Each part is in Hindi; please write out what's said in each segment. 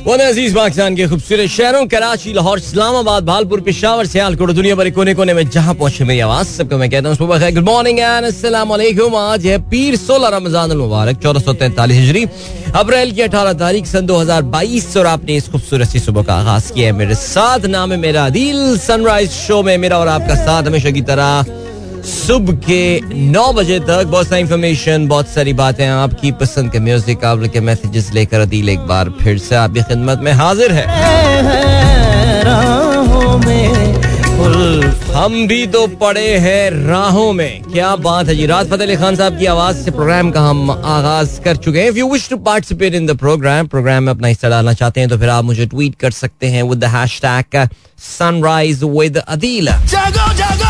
अज़ीज़ पाकिस्तान के खूबसूरत शहरों, कराची, लाहौर, इस्लामाबाद, भालपुर, पिशावर, सियालकोट, दुनिया भर कोने कोने में जहाँ पहुँचे मेरी आवाज़, सबको मैं कहता हूँ सुबह गुड मॉर्निंग एंड आज है पीर सोलह रमज़ान मुबारक, चौदह सौ तैंतालीस हिजरी। अप्रैल की अठारह तारीख सन दो हज़ार बाईस, और आपने इस खूबसूरत सी सुबह का आगाज़ किया है मेरे साथ। नाम है मेरा दिल सनराइज शो में मेरा और आपका साथ हमेशा की तरह सुबह के नौ बजे तक बहुत सारी इंफॉर्मेशन बहुत सारी बातें आपकी पसंद के म्यूज़िक आप के मैसेजेस लेकर अदील एक बार फिर से आपकी खिदमत में हाजिर है। हम भी तो पड़े हैं राहों में। क्या बात है जी। रात फतेह अली खान साहब की आवाज़ से प्रोग्राम का हम आगाज़ कर चुके हैं। If you wish to participate in the program program में अपना हिस्सा डालना चाहते हैं तो फिर आप मुझे ट्वीट कर सकते हैं with the hashtag sunrise with Adeel जागो जागो।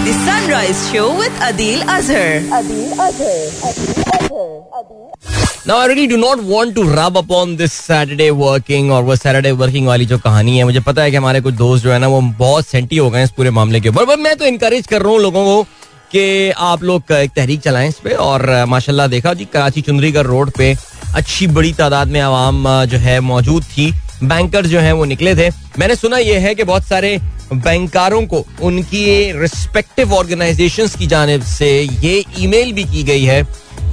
The Sunrise Show with Adil Azhar. Adil Azhar. Adil Azhar. Adil Now I really do not want to rub upon this Saturday working और वो Saturday working वाली जो कहानी है मुझे पता है कि हमारे कुछ दोस्त जो है ना वो बहुत सेंटी हो गए इस पूरे मामले के ऊपर पर मैं तो इनकरेज कर रहा हूँ लोगों को कि आप लोग एक तहरीक चलाएँ इस पे और माशाल्लाह देखा जी कराची चुंदरीगढ़ रोड पे अच्छी बड़ी तादाद में आवाम जो है मौजूद थी बैंकर जो है वो निकले थे। मैंने सुना यह है कि बहुत सारे बैंकारों को उनकी रिस्पेक्टिव ऑर्गेनाइजेशन की जानब से ये ईमेल भी की गई है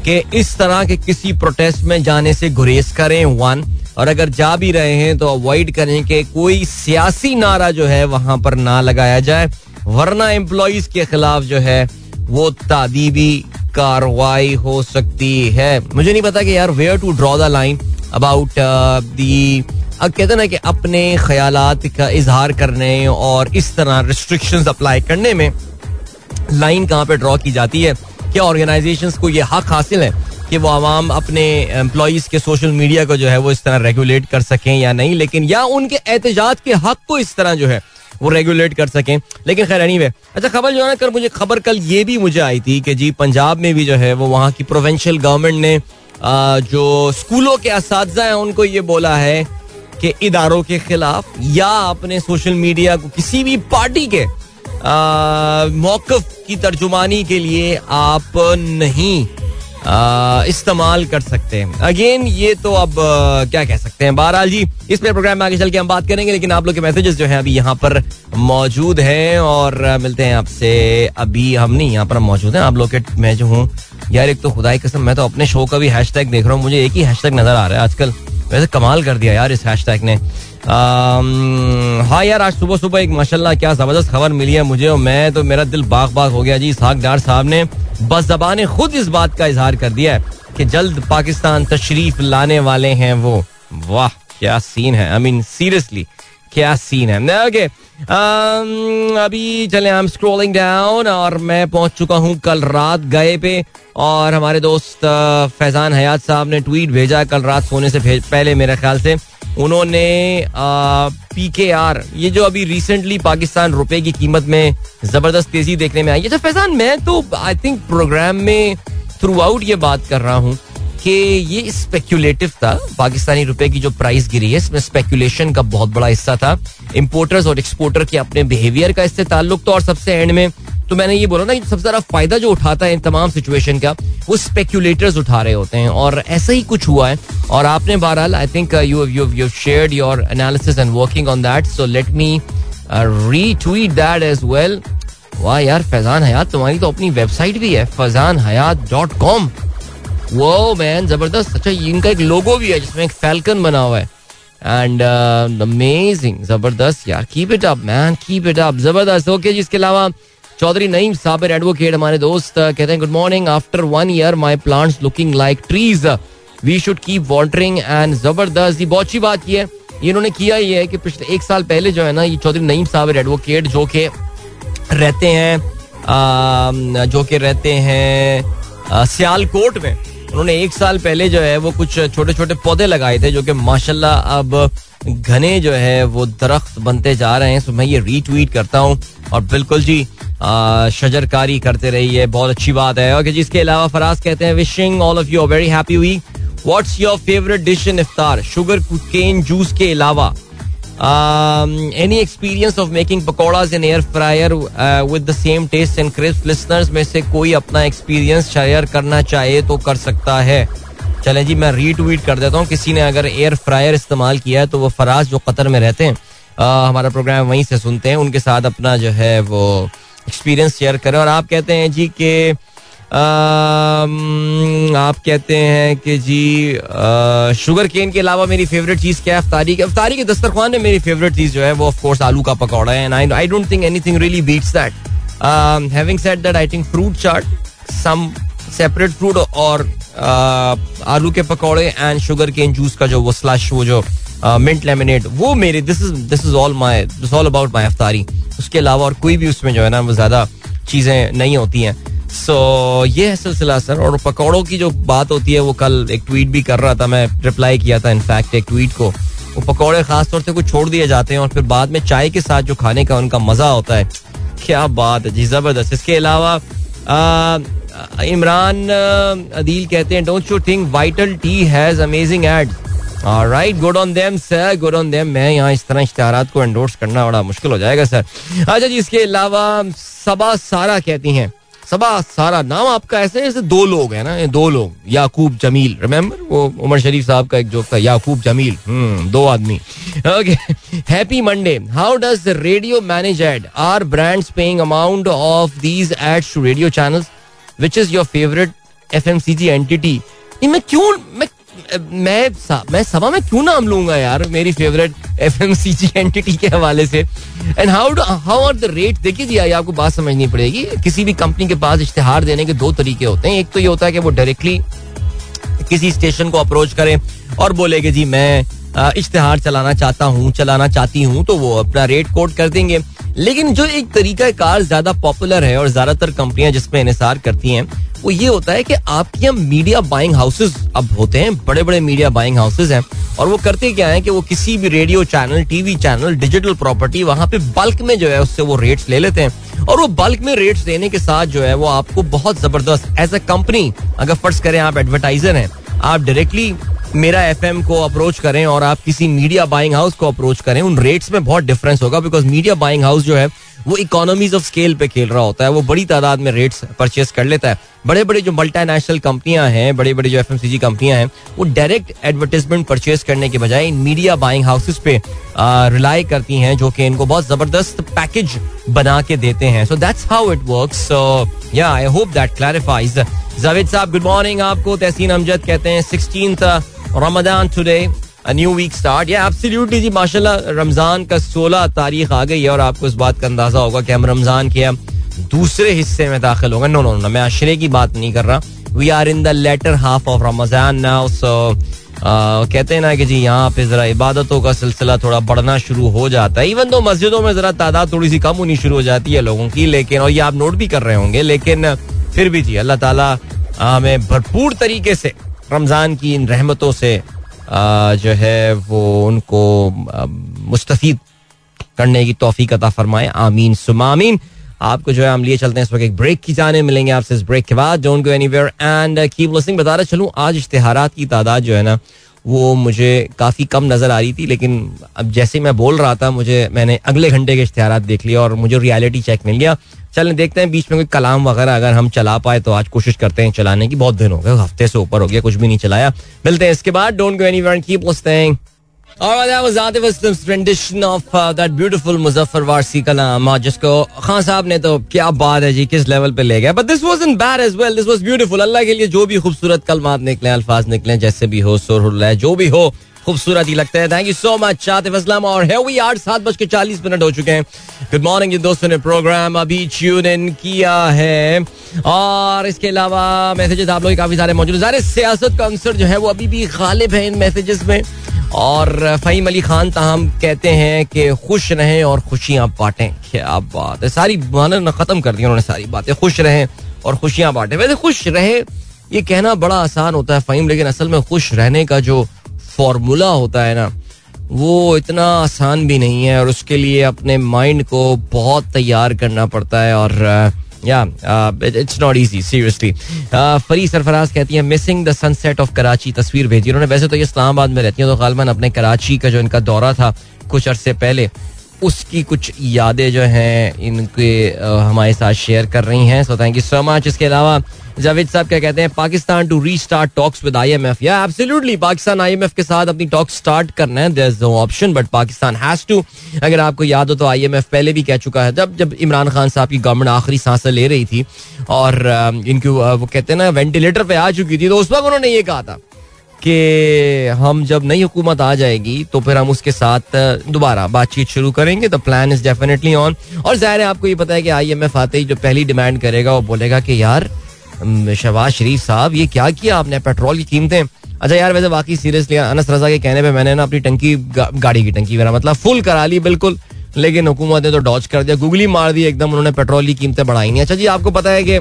कि इस तरह के किसी प्रोटेस्ट में जाने से गुरेज करें वन और अगर जा भी रहे हैं तो अवॉइड करें कि कोई सियासी नारा जो है वहाँ पर ना लगाया जाए, वरना एम्प्लॉज के खिलाफ जो है वो तादीबी कार्रवाई हो सकती है। मुझे नहीं पता कि यार where to draw the line about the अब कहते ना कि अपने ख्याल का इजहार करने और इस तरह रिस्ट्रिक्शन अप्लाई करने में लाइन कहाँ पे ड्रॉ की जाती है। क्या ऑर्गेनाइजेशन को ये हक हासिल है कि वो आवाम अपने एम्प्लॉज के सोशल मीडिया को जो है वो इस तरह रेगुलेट कर सकें या नहीं? लेकिन या उनके एहतजाज के हक को इस तरह जो है वो रेगुलेट कर सकें। लेकिन खैर एनी वे अच्छा खबर जो है ना कर मुझे, खबर कल ये भी मुझे आई थी कि जी, पंजाब में भी जो है, वो वहाँ की प्रोविंशियल गवर्नमेंट ने जो स्कूलों के इस हैं, उनको ये बोला है कि इदारों के खिलाफ या अपने सोशल मीडिया को किसी भी पार्टी के मौकफ की तर्जुमानी के लिए आप नहीं इस्तेमाल कर सकते हैं। अगेन ये तो अब क्या कह सकते हैं? बहरहाल जी, इस पे प्रोग्राम में आगे चल के हम बात करेंगे, लेकिन आप लोग के मैसेजेस जो हैं अभी यहाँ पर मौजूद हैं, और मिलते हैं आपसे। अभी हम नहीं, यहाँ पर मौजूद हैं। आप लोग के, मैं जो हूँ, यार, एक तो खुदाई कसम, मैं तो अपने शो का भी हैश देख रहा हूँ, मुझे एक ही हैश नज़र आ रहा है। आजकल वैसे कमाल कर दिया यार इस हैशटैग ने। हाँ यार, आज सुबह सुबह एक माशाल्लाह क्या ज़बरदस्त खबर मिली है मुझे और मैं तो मेरा दिल बाग बाग हो गया जी। इसहाक डार साहब ने बस जबान खुद इस बात का इजहार कर दिया है कि जल्द पाकिस्तान तशरीफ़ लाने वाले हैं वो। वाह, क्या सीन है। आई मीन सीरियसली क्या सीन है। ओके अभी चले हम स्क्रोलिंग डाउन और मैं पहुँच चुका हूँ कल रात गए पे और हमारे दोस्त फैजान हयात साहब ने ट्वीट भेजा कल रात सोने से पहले मेरे ख्याल से। उन्होंने पी के आर ये जो अभी रिसेंटली पाकिस्तान रुपए की कीमत में ज़बरदस्त तेज़ी देखने में आई है। तो फैजान, मैं तो आई थिंक प्रोग्राम में थ्रू आउट ये बात कर रहा हूँ कि ये स्पेक्यूलेटिव था, पाकिस्तानी रुपए की जो प्राइस गिरी है, इसमें स्पेक्यूलेशन का बहुत बड़ा हिस्सा था। इम्पोर्टर्स और एक्सपोर्टर के अपने बिहेवियर का इससे ताल्लुक तो और सबसे एंड में तो मैंने ये बोला ना कि सबसे ज़्यादा फ़ायदा जो उठाता है इन तमाम सिचुएशन का, वो स्पेक्यूलेटर्स उठा रहे होते हैं और ऐसा ही कुछ हुआ है। और आपने बहरहाल I think you you you shared your analysis and working on that so let me retweet that as well वाह यार, फैजान हयात तुम्हारी तो अपनी वेबसाइट भी है, फैजान हयात डॉट कॉम वो मैन ज़बरदस्त। अच्छा इनका एक लोगो भी है, जिसमें एक फैल्कन बना हुआ है। एंड अमेजिंग ज़बरदस्त यार keep it up man keep it up ज़बरदस्त। ओके जिसके अलावा चौधरी नईम साबिर एडवोकेट हमारे दोस्त कहते हैं good morning after one year my plants looking like trees we should keep watering and ज़बरदस्त ये बहुत अच्छी बात की है। इन्होंने किया ये है कि पिछले एक साल पहले जो है ना, ये चौधरी नईम साबिर एडवोकेट जो के रहते हैं जो के रहते हैं सियालकोट में, उन्होंने एक साल पहले जो है वो कुछ छोटे छोटे पौधे लगाए थे जो कि माशाल्लाह अब घने जो है वो दरख्त बनते जा रहे हैं। तो मैं ये रीट्वीट करता हूँ और बिल्कुल जी शजरकारी करते रहिए। बहुत अच्छी बात है। ओके जिसके अलावा फराज कहते हैं wishing all of you very happy week what's your favourite dish in iftar sugar cane juice के अलावा। Any experience of making pakoras in air fryer with the same taste and crisp listeners में से कोई अपना एक्सपीरियंस शेयर करना चाहे तो कर सकता है। चले जी, मैं रीट्वीट कर देता हूँ। किसी ने अगर एयर फ्रायर इस्तेमाल किया है तो वो फराज जो कतर में रहते हैं हमारा प्रोग्राम वहीं से सुनते हैं। उनके साथ अपना जो है वो एक्सपीरियंस शेयर करें। और आप कहते हैं जी कि आप कहते हैं कि जी शुगर केन के अलावा मेरी फेवरेट चीज़ क्या है? अफ्तारी की अफ्तारी के दस्तरखान में मेरी फेवरेट चीज़ जो है वो ऑफ़ कोर्स आलू का पकौड़ा है। And I don't think anything really beats that having said that I think fruit chaat some separate fruit और आलू के पकौड़े एंड शुगर केन जूस का जो वो स्लश वो जो मिंट लेमिनेट वो मेरे this is this is all my this all about my iftari. उसके अलावा और कोई भी उसमें जो है ना वो ज़्यादा चीज़ें नहीं होती हैं। सो so, ये है सिलसिला सर और पकौड़ों की जो बात होती है वो कल एक ट्वीट भी कर रहा था मैं रिप्लाई किया था इनफैक्ट एक ट्वीट को। वो पकौड़े खास तौर से कुछ छोड़ दिए जाते हैं और फिर बाद में चाय के साथ जो खाने का उनका मज़ा होता है क्या बात है जी ज़बरदस्त। इसके अलावा इमरान अदील कहते हैं don't you think Vital Tea has amazing ad right good on them sir good on them मैं यहाँ इस तरह इश्तेहार को एंडोर्स करना बड़ा मुश्किल हो जाएगा सर अच्छा जी, इसके अलावा सबा सारा कहती हैं, सबा सारा, नाम आपका ऐसे ऐसे दो लोग हैं ना, ये दो लोग, याकूब जमील रिमेम्बर वो उमर शरीफ साहब का एक जोक था, याकूब जमील हम्म दो आदमी। Okay happy Monday how does radio manage ad are brands paying amount of these ads to radio channels which is your favourite FMCG entity मैं क्यों, मैं मैं मैं सभा में क्यों नाम लूँगा यार मेरी favourite F M C G entity के हवाले से? And how how are the rate देखिए जी आपको बात समझनी पड़ेगी। किसी भी कंपनी के पास इश्तेहार देने के दो तरीके होते हैं। एक तो ये होता है कि वो डायरेक्टली किसी स्टेशन को अप्रोच करें और बोले कि जी, मैं इश्तेहार चलाना चाहता हूँ, चलाना चाहती हूँ तो वो अपना रेट कोट कर देंगे। लेकिन जो एक तरीका कार ज़्यादा पॉपुलर है और ज़्यादातर कंपनियाँ जिसमें इसार करती हैं, वो ये होता है कि आपके यहाँ मीडिया बाइंग हाउसेज अब होते हैं बड़े बड़े मीडिया बाइंग हाउसेज हैं, और वो करते क्या है कि वो किसी भी radio channel TV channel digital property वहाँ पे बल्क में जो है उससे वो रेट्स ले लेते हैं। और वो बल्क में रेट्स देने के साथ जो है वो आपको बहुत ज़बरदस्त एज अ कंपनी अगर फ़र्ज़ करें आप एडवर्टाइजर हैं, आप डायरेक्टली मेरा एफएम को अप्रोच करें और आप किसी मीडिया बाइंग हाउस को अप्रोच करें, उन रेट्स में बहुत डिफरेंस होगा बिकॉज़ मीडिया बाइंग हाउस जो है, वो इकोनॉमीज ऑफ़ स्केल पे खेल रहा होता है, वो बड़ी तादाद में रेट्स परचेज कर लेता है। बड़े बड़े जो मल्टीनेशनल कंपनियाँ हैं बड़े बड़े जो एफएमसीजी कंपनियाँ हैं, वो डायरेक्ट एडवर्टीजमेंट परचेज करने के बजाय मीडिया बाइंग हाउसेस पे रिलाई करती हैं, जो कि इनको बहुत ज़बरदस्त पैकेज बना के देते हैं। So that's how it work या I hope that clarifies Javed sahab good morning आपको। तहसीन अमजद कहते हैं sixteen Ramadan today new week start या एब्सोल्युटली जी माशाल्लाह रमज़ान का 16 तारीख आ गई है और आपको इस बात का अंदाज़ा होगा कि हम रमज़ान के दूसरे हिस्से में दाखिल होंगे नो नो नो मैं अशरे की बात नहीं कर रहा we are in the latter half of Ramzan now so कहते हैं ना कि जी यहाँ पे जरा इबादतों का सिलसिला थोड़ा बढ़ना शुरू हो जाता है इवन तो मस्जिदों में जरा तादाद थोड़ी सी कम होनी शुरू हो जाती है लोगों की लेकिन और ये आप नोट भी कर रहे होंगे लेकिन फिर भी जी अल्लाह ताला हमें भरपूर तरीके से रमज़ान की इन रहमतों से जो है वो उनको मुस्तफ़ करने की तोफ़ी अता फरमाए। आमीन सुमामीन आपको जो है, हम लिए चलते हैं इस वक्त एक ब्रेक की जाने। मिलेंगे आपसे इस ब्रेक के बाद। Don't go anywhere and keep listening बता रहा चलूँ, आज इश्तेहारात की तादाद जो है ना, वो मुझे काफ़ी कम नज़र आ रही थी, लेकिन अब जैसे मैं बोल रहा था, मुझे, मैंने अगले घंटे के इश्तेहार देख लिया और मुझे रियलिटी चेक मिल गया। चलें देखते हैं बीच में कोई कलाम वगैरह अगर हम चला पाए तो आज कोशिश करते हैं चलाने की। बहुत दिन हो गए हफ़्ते से ऊपर हो गया कुछ भी नहीं चलाया। मिलते हैं इसके बाद। Don't go anywhere keep listening Alright, that was Atif Aslam's rendition of uh, that beautiful Muzaffar Warsi कलाम जिसको खान साहब ने तो क्या बात है जी किस लेवल पे ले गया but this was bad as well this was beautiful Allah के लिए जो भी खूबसूरत कलमात निकले अल्फाज निकले जैसे भी हो सुर जो भी हो खूबसूरत ही लगता है। Thank you so much Atif Aslam और है वी आठ सात बज के चालीस मिनट हो चुके हैं। गुड मॉर्निंग जिन दोस्तों ने प्रोग्राम अभी ट्यून इन किया है। और इसके अलावा मैसेजेस आप लोग काफ़ी सारे मौजूद सारे सियासत का जो है वो अभी भी गालिब है इन मैसेजेस में। और फहीम अली खान ताहम कहते हैं कि खुश रहें और खुशियाँ बांटें। क्या बात है। सारी माना खत्म कर दी उन्होंने सारी बातें। खुश रहें और खुशियाँ बांटें। वैसे खुश रहे, ये कहना बड़ा आसान होता है फहीम, लेकिन असल में खुश रहने का जो फॉर्मूला होता है ना, वो इतना आसान भी नहीं है और उसके लिए अपने माइंड को बहुत तैयार करना पड़ता है और या इट्स नॉट इजी सीरियसली फरी सरफराज कहती है missing the sunset of Karachi तस्वीर भेजी. उन्होंने, वैसे तो ये इस्लामाबाद में रहती हैं तो गालमन अपने कराची का जो इनका दौरा था, कुछ अरसे पहले उसकी कुछ यादें जो हैं इनके हमारे साथ शेयर कर रही हैं। So thank you so much इसके अलावा जावेद साहब क्या कहते हैं, Pakistan to restart talks with I M F या absolutely Pakistan I M F के साथ अपनी टॉक स्टार्ट करना है। There is no option but Pakistan has to अगर आपको याद हो तो आई एम एफ़ पहले भी कह चुका है, जब जब इमरान खान साहब की गवर्नमेंट आखिरी साँसें ले रही थी, और इनकी वो कहते हैं ना वेंटिलेटर पे आ चुकी थी तो उस वक्त उन्होंने ये कहा था। कि हम जब नई हुकूमत आ जाएगी तो फिर हम उसके साथ दोबारा बातचीत शुरू करेंगे। The plan is definitely on और ज़ाहिर है आपको ये पता है कि आई एम एफ़ आते ही जो पहली डिमांड करेगा वो बोलेगा कि यार शहबाज शरीफ साहब ये क्या किया आपने? पेट्रोल की कीमतें। अच्छा यार वैसे बाकी सीरियसली अनस रजा के कहने पे मैंने ना अपनी टंकी गा, गाड़ी की टंकी मेरा मतलब फुल करा ली बिल्कुल। लेकिन हुकूमत ने तो डॉच कर दिया गुगली मार दी एकदम उन्होंने पेट्रोल की कीमतें बढ़ाई नहीं। अच्छा जी आपको पता है कि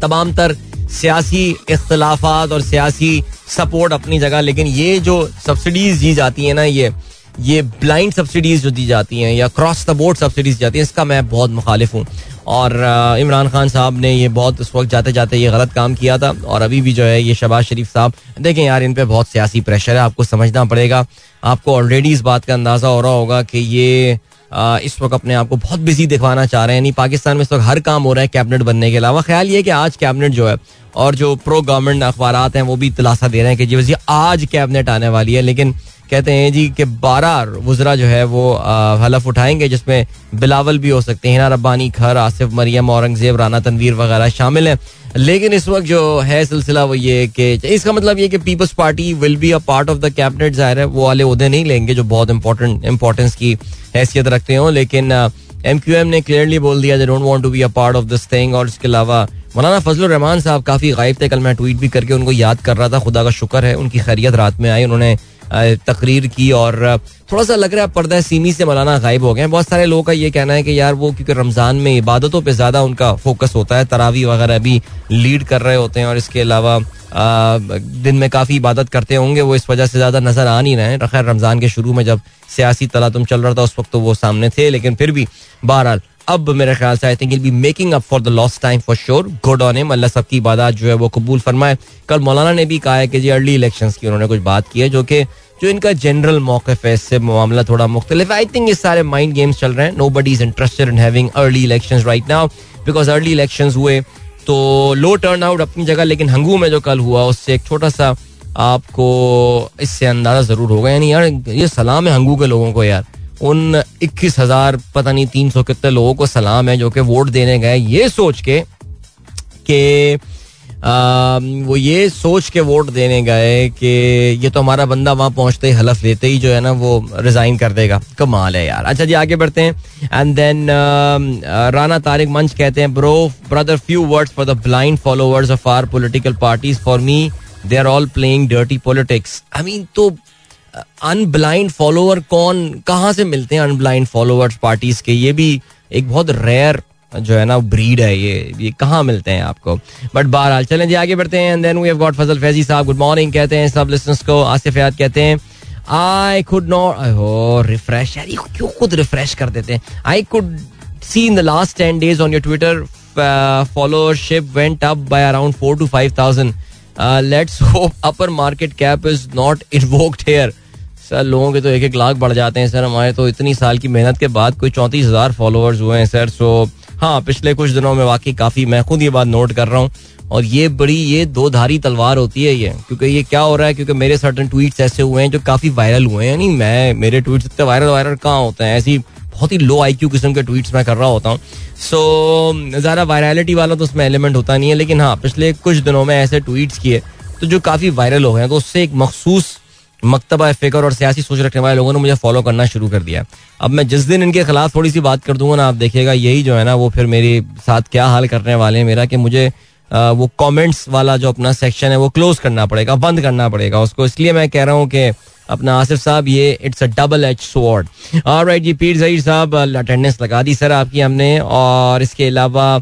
तमाम तर सियासी इख्तलाफात और सियासी सपोर्ट अपनी जगह, लेकिन ये जो सब्सिडीज दी जाती है ना, ये ये ब्लाइंड सब्सिडीज जो दी जाती हैं या क्रॉस द बोर्ड सब्सिडीज जाती हैं, इसका मैं बहुत मुखालिफ हूँ। और इमरान खान साहब ने ये बहुत उस वक्त जाते जाते ये गलत काम किया था, और अभी भी जो है ये शबाज शरीफ साहब, देखें यार, इन पे बहुत सियासी प्रेशर है, आपको समझना पड़ेगा। आपको ऑलरेडी इस बात का अंदाज़ा हो रहा होगा कि ये इस वक्त अपने आप को बहुत बिज़ी दिखवाना चाह रहे हैं। यानी पाकिस्तान में इस वक्त हर काम हो रहा है कैबिनेट बनने के अलावा। ख्याल ये कि आज कैबिनेट जो है और जो प्रो गवर्नमेंट अखबार हैं, वो भी तलाशा दे रहे हैं कि जी आज कैबिनेट आने वाली है, लेकिन कहते हैं जी कि बारह वजरा जो है वो हलफ उठाएँगे, जिसमें बिलावल भी हो सकते हैं। रब्बानी, खर, आसिफ, मरियम, औरंगज़ेब राना तनवीर वगैरह शामिल हैं। लेकिन इस वक्त जो है सिलसिला वो ये कि, इसका मतलब ये कि Peoples Party will be a part of the cabinet, ज़ाहिर है वो वाले उहदे नहीं लेंगे जो बहुत इंपॉर्टेंट इंपॉर्टेंस की हैसियत रखते हो। लेकिन एम क्यू एम ने क्लियरली बोल दिया don't want to be a part of this thing और इसके अलावा मौलाना फजल रहमान साहब काफ़ी गायब थे। कल मैं ट्वीट भी करके उनको याद कर रहा था। खुदा का शुक्र है, उनकी खैरियत रात में आई, उन्होंने तकरीर की और थोड़ा सा लग रहा है पर्दा सीमी से मौलाना गायब हो गए हैं। बहुत सारे लोगों का ये कहना है कि यार वो क्योंकि रमज़ान में इबादतों पे ज़्यादा उनका फोकस होता है। तरावी वगैरह भी लीड कर रहे होते हैं और इसके अलावा दिन में काफ़ी इबादत करते होंगे। वो इस वजह से ज़्यादा नज़र आ नहीं रहे हैं। खैर, रमज़ान के शुरू में जब सियासी तला तुम चल रहा था, उस वक्त तो वो सामने थे, लेकिन फिर भी बहरहाल अब मेरे ख्याल से I think be making up for the lost time for sure good on him Allah सबकी इबादत जो है वो कबूल फरमाए। कल मौलाना ने भी कहा है कि जी अर्ली इलेक्शंस की उन्होंने कुछ बात की है जो कि जो इनका जनरल मौकफ है इससे मामला थोड़ा मुख्तलिफ़ आई थिंक ये सारे माइंड गेम्स चल रहे हैं। Nobody is interested in having early elections right now because early elections हुए तो लो टर्न आउट अपनी जगह, लेकिन हंगू में जो कल हुआ, उससे एक छोटा सा आपको इससे अंदाज़ा ज़रूर होगा। यानी यार, ये सलाम है हंगू के लोगों को यार। उन इक्कीस हज़ार, पता नहीं तीन सौ कितने लोगों को सलाम है जो कि वोट देने गए ये सोच के कि वो ये सोच के वोट देने गए कि ये तो हमारा बंदा वहाँ पहुँचते ही हलफ लेते ही जो है ना वो रिजाइन कर देगा। कमाल है यार। अच्छा जी, आगे बढ़ते हैं। एंड देन राना तारिक मंच कहते हैं bro brother few words for the blind followers of our political parties for me they are all playing dirty politics I mean तो अनब्लाइंड फॉलोअर कौन, कहाँ से मिलते हैं अनब्लाइंड फॉलोअर्स पार्टीज़ के? ये भी एक बहुत रेयर जो है ना ब्रीड है ये। ये कहाँ मिलते हैं आपको? बट बहरहाल, चलें जी, आगे बढ़ते हैं then we have got Fazal Faizi sahab good morning कहते हैं सब लिसनर्स को, आसिफ याद कहते हैं आई कुड नॉट हो रिफ्रेश यार, ये क्यों खुद रिफ्रेश कर देते हैं? I could see in the last ten days on your Twitter followership went up by around four to five thousand let's hope upper market cap is not invoked here sir लोगों के तो एक एक लाख बढ़ जाते हैं सर हमारे तो इतनी साल की मेहनत के बाद कोई चौंतीस हज़ार फॉलोअर्स हुए हैं सर सो हाँ पिछले कुछ दिनों में वाकई काफ़ी मैं खुद ये बात नोट कर रहा हूँ और ये बड़ी, ये दो धारी तलवार होती है ये, क्योंकि ये क्या हो रहा है, क्योंकि मेरे सर्टन ट्वीट्स ऐसे हुए हैं जो काफ़ी वायरल हुए हैं नहीं मैं, मेरे ट्वीट इतने वायरल वायरल कहाँ होते हैं? ऐसी बहुत ही लो आई क्यू किस्म के ट्वीट्स मैं कर रहा होता हूँ। सो ज़्यादा वायरलिटी वाला तो उसमें एलिमेंट होता नहीं है लेकिन हाँ पिछले कुछ दिनों में ऐसे ट्वीट्स किए तो जो काफ़ी वायरल हो गए तो उससे एक मखसूस मकतबा फ़िक्र और सियासी सोच रखने वाले लोगों ने मुझे फॉलो करना शुरू कर दिया अब मैं जिस दिन इनके खिलाफ थोड़ी सी बात कर दूँगा ना आप देखिएगा यही जो है ना वो फिर मेरे साथ क्या हाल करने वाले हैं मेरा कि मुझे आ, वो कमेंट्स वाला जो अपना सेक्शन है वो क्लोज करना पड़ेगा बंद करना पड़ेगा उसको। इसलिए मैं कह रहा हूँ कि अपना आसिफ साहब, ये it's a double edge sword right जी, पीर जहीर साहब अटेंडेंस लगा दी सर आपकी हमने और इसके अलावा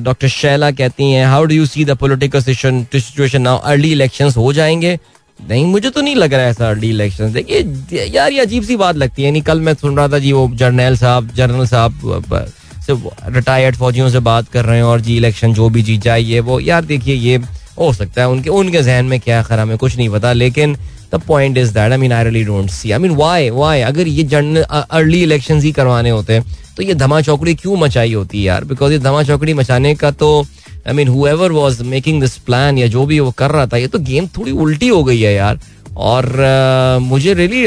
डॉक्टर शैला कहती हैं how do you see the political situation now early elections हो जाएँगे? नहीं, मुझे तो नहीं लग रहा है ऐसा अर्ली इलेक्शन देखिए, यार ये अजीब सी बात लगती है। नहीं कल मैं सुन रहा था जी, वो जर्नल साहब जनरल साहब से रिटायर्ड फौजियों से बात कर रहे हैं और जी इलेक्शन जो भी जीत जाए ये वो, यार देखिए, ये हो सकता है उनके उनके जहन में क्या खरा हमें कुछ नहीं पता लेकिन the point is that I mean I really don't see I mean why why अगर ये जनरल अर्ली इलेक्शन ही करवाने होते हैं तो ये धमा चौकड़ी क्यों मचाई होती है यार? बिकॉज़ ये धमा चौकड़ी मचाने का तो I mean whoever was making this plan या जो भी वो कर रहा था ये तो गेम थोड़ी उल्टी हो गई है यार। और uh, मुझे really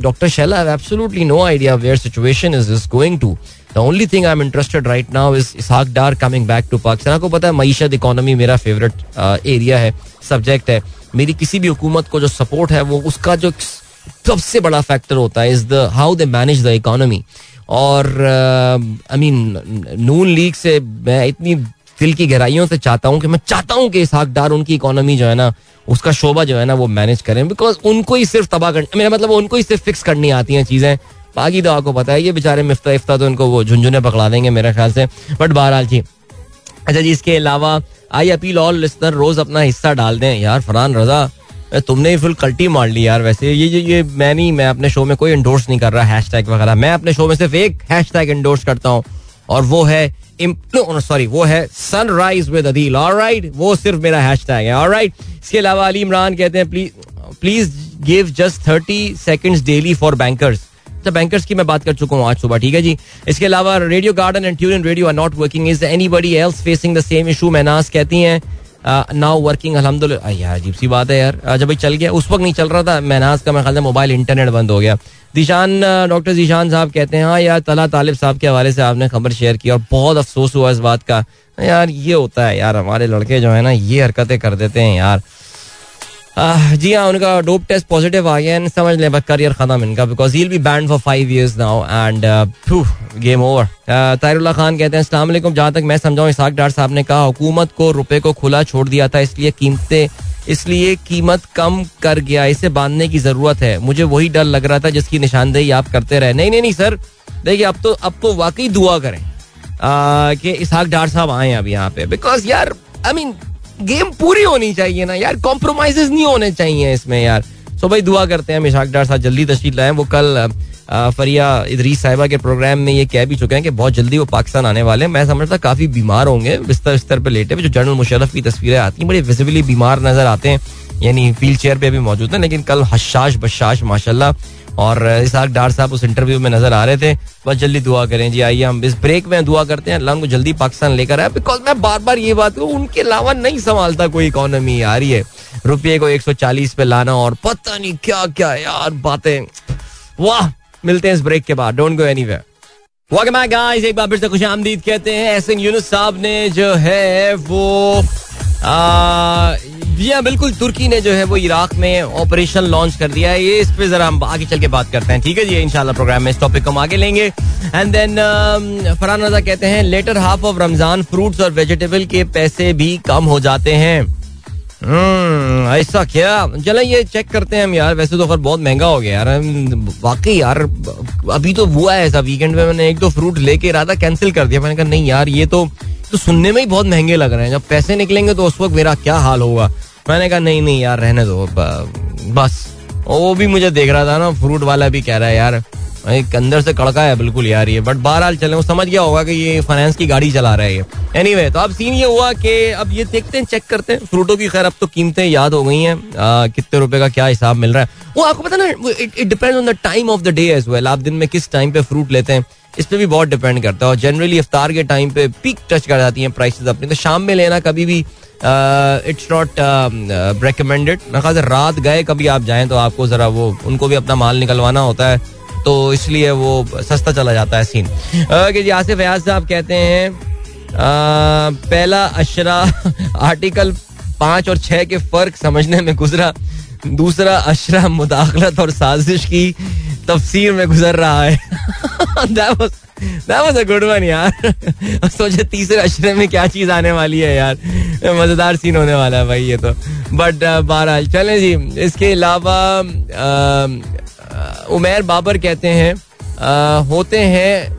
doctor Shaila absolutely no idea where situation is is going to the only thing I am interested right now is Ishaq Dar coming back to Pakistan आपको पता है मीशत इकोनॉमी मेरा फेवरेट एरिया uh, है सब्जेक्ट है। मेरी किसी भी हुकूमत को जो सपोर्ट है वो उसका जो सबसे बड़ा फैक्टर होता है is the how they manage the economy और आई मीन नून लीग से मैं इतनी दिल की गहराइयों से चाहता हूँ कि मैं चाहता हूँ कि इसहाक डार उनकी इकोनॉमी जो है ना उसका शोभा जो है ना वो मैनेज करें। बिकॉज़ उनको ही सिर्फ़ तबाह कर मेरा मतलब उनको ही सिर्फ़ फिक्स करनी आती हैं चीज़ें। बाकी तो आपको पता है ये बेचारे मिफ्ता इफ्ता तो उनको वो झुंझुने पकड़ा देंगे मेरे ख्याल से। बट बहरहाल जी अच्छा जी इसके अलावा आई अपील ऑल लिस्नर रोज अपना हिस्सा डाल दें। यार फरहान रजा तुमने ही फुल कल्टी मार ली यार वैसे। ये ये, ये मैं नहीं मैं अपने शो में कोई इंडोर्स नहीं कर रहा हैश टैग वगैरह। मैं अपने शो में सिर्फ़ एक हैश टैग इंडोर्स करता हूँ और वो है सॉरी वो है सनराइज विद अदील ऑलराइट वो सिर्फ़ मेरा हैशटैग है। ऑलराइट इसके अलावा अली इमरान कहते हैं please please give just thirty seconds daily for bankers तो बैंकर्स की मैं बात कर चुका हूँ आज सुबह, ठीक है जी? इसके अलावा radio garden and tune radio are not working is anybody else facing the same issue मैनास कहती हैं नाउ वर्किंग अलहमदुल्ला यार, अजीब सी बात है यार। जब चल गया, उस वक्त नहीं चल रहा था मैनास का मैं ख्याल मोबाइल इंटरनेट बंद हो गया। दिशान डॉक्टर जीशान साहब कहते हैं हाँ यार, तला तालिब साहब के हवाले से आपने खबर शेयर की और बहुत अफसोस हुआ इस बात का। यार, ये होता है यार, हमारे लड़के जो है ना, ये हरकतें कर देते हैं यार। जी हाँ उनका डोप टेस्ट पॉजिटिव आ गया समझ लें बस करियर खत्म इनका because he'll be banned for five years now and game over Tarulla Khan कहते हैं वालेकुम जहाँ तक मैं समझाऊँ इसाक डार साहब ने कहा हुकूमत को रुपए को खुला छोड़ दिया था इसलिए कीमतें इसलिए कीमत कम कर गया इसे बांधने की ज़रूरत है मुझे वही डर लग रहा था जिसकी निशानदेही आप करते रहे नहीं नहीं नहीं सर देखिए अब तो अब तो वाकई दुआ करें कि इसहाक डार साहब आए अब यहाँ पे बिकॉज़ यार आई मीन गेम पूरी होनी चाहिए ना यार कॉम्प्रोमाइज नहीं होने चाहिए इसमें यार। सो भाई दुआ करते हैं मिशाक डार साहब, जल्दी तशरीफ़ लाए। वो कल फरिया इदरी साहिबा के प्रोग्राम में ये कह भी चुके हैं कि बहुत जल्दी वो पाकिस्तान आने वाले हैं। मैं समझता काफ़ी बीमार होंगे, बिस्तर बिस्तर पर लेटे हुए, जो जनरल मुशरफ की तस्वीरें आती हैं, बड़े विजिबली बीमार नज़र आते हैं। यानी व्हील चेयर पे भी मौजूद है, लेकिन कल हशाश बशाश, माशाल्लाह और इसाक डार साहब उस इंटरव्यू में नज़र आ रहे थे। बस जल्दी दुआ करें जी, आइए हम इस ब्रेक में दुआ करते हैं। अल्लाह को जल्दी पाकिस्तान लेकर आए बिकॉज़ मैं बार बार ये बात करूँ उनके अलावा नहीं संभालता कोई इकोनॉमी आ रही है रुपये को 140 पे लाना और पता नहीं क्या क्या यार बातें। वाह, मिलते हैं इस ब्रेक के बाद don't go anywhere welcome back guys एक बार फिर से खुश आमदीद कहते हैं एहसन यूनुस साहब ने जो है वो जी हाँ बिल्कुल तुर्की ने जो है वो इराक में ऑपरेशन लॉन्च कर दिया है। ये इस पे जरा हम आगे चल के बात करते हैं ठीक है जी? इंशाल्लाह प्रोग्राम में इस टॉपिक को हम आगे लेंगे। एंड देन फरहान रजा कहते हैं latter half of Ramzan fruits और वेजिटेबल के पैसे भी कम हो जाते हैं। हम्म, ऐसा क्या? चलो ये चेक करते हैं हम यार। वैसे तो फिर बहुत महँगा हो गया यार। वाकई यार अभी तो हुआ है ऐसा। वीकेंड में मैंने एक दो फ्रूट लेके इरादा कैंसिल कर दिया। मैंने कहा नहीं यार ये तो तो सुनने में ही बहुत महँगे लग रहे हैं। जब पैसे निकलेंगे तो उस वक्त मेरा क्या हाल होगा? मैंने कहा नहीं नहीं यार रहने दो बस। वो भी मुझे देख रहा था ना फ्रूट वाला भी कह रहा है यार एक अंदर से कड़का है बिल्कुल यार ये बट बहरहाल चले। वो समझ गया होगा कि ये फाइनेंस की गाड़ी चला रहा है ये। एनी anyway, तो अब सीन ये हुआ कि अब ये देखते हैं चेक करते हैं। फ्रूटों की खैर अब तो कीमतें याद हो गई हैं। कितने रुपए का क्या हिसाब मिल रहा है? वो आपको पता ना it depend on the time of the day as well आप दिन में किस टाइम पे फ्रूट लेते हैं इस पर भी बहुत डिपेंड करता है। और जनरली इफ्तार के टाइम पे पीक टच कर जाती हैं प्राइसेस अपनी। तो शाम में लेना कभी भी इट्स नॉट रिकमेंडेड मैं ख्याल रात गए कभी आप जाएँ तो आपको जरा वो, उनको भी अपना माल निकलवाना होता है। तो इसलिए वो सस्ता चला जाता है सीन ओके जी, आसिफ फयाज साहब कहते हैं पहला अशरा आर्टिकल पाँच और छह के फ़र्क समझने में गुजरा। दूसरा अशरा मुदाखलत और साजिश की तफसीर में गुजर रहा है। गुड वन यार। सोचे तीसरे अशरे में क्या चीज़ आने वाली है यार। मज़ेदार सीन होने वाला है भाई ये तो। बट बहरहाल, चलें जी। इसके अलावा उमेर बाबर कहते हैं होते हैं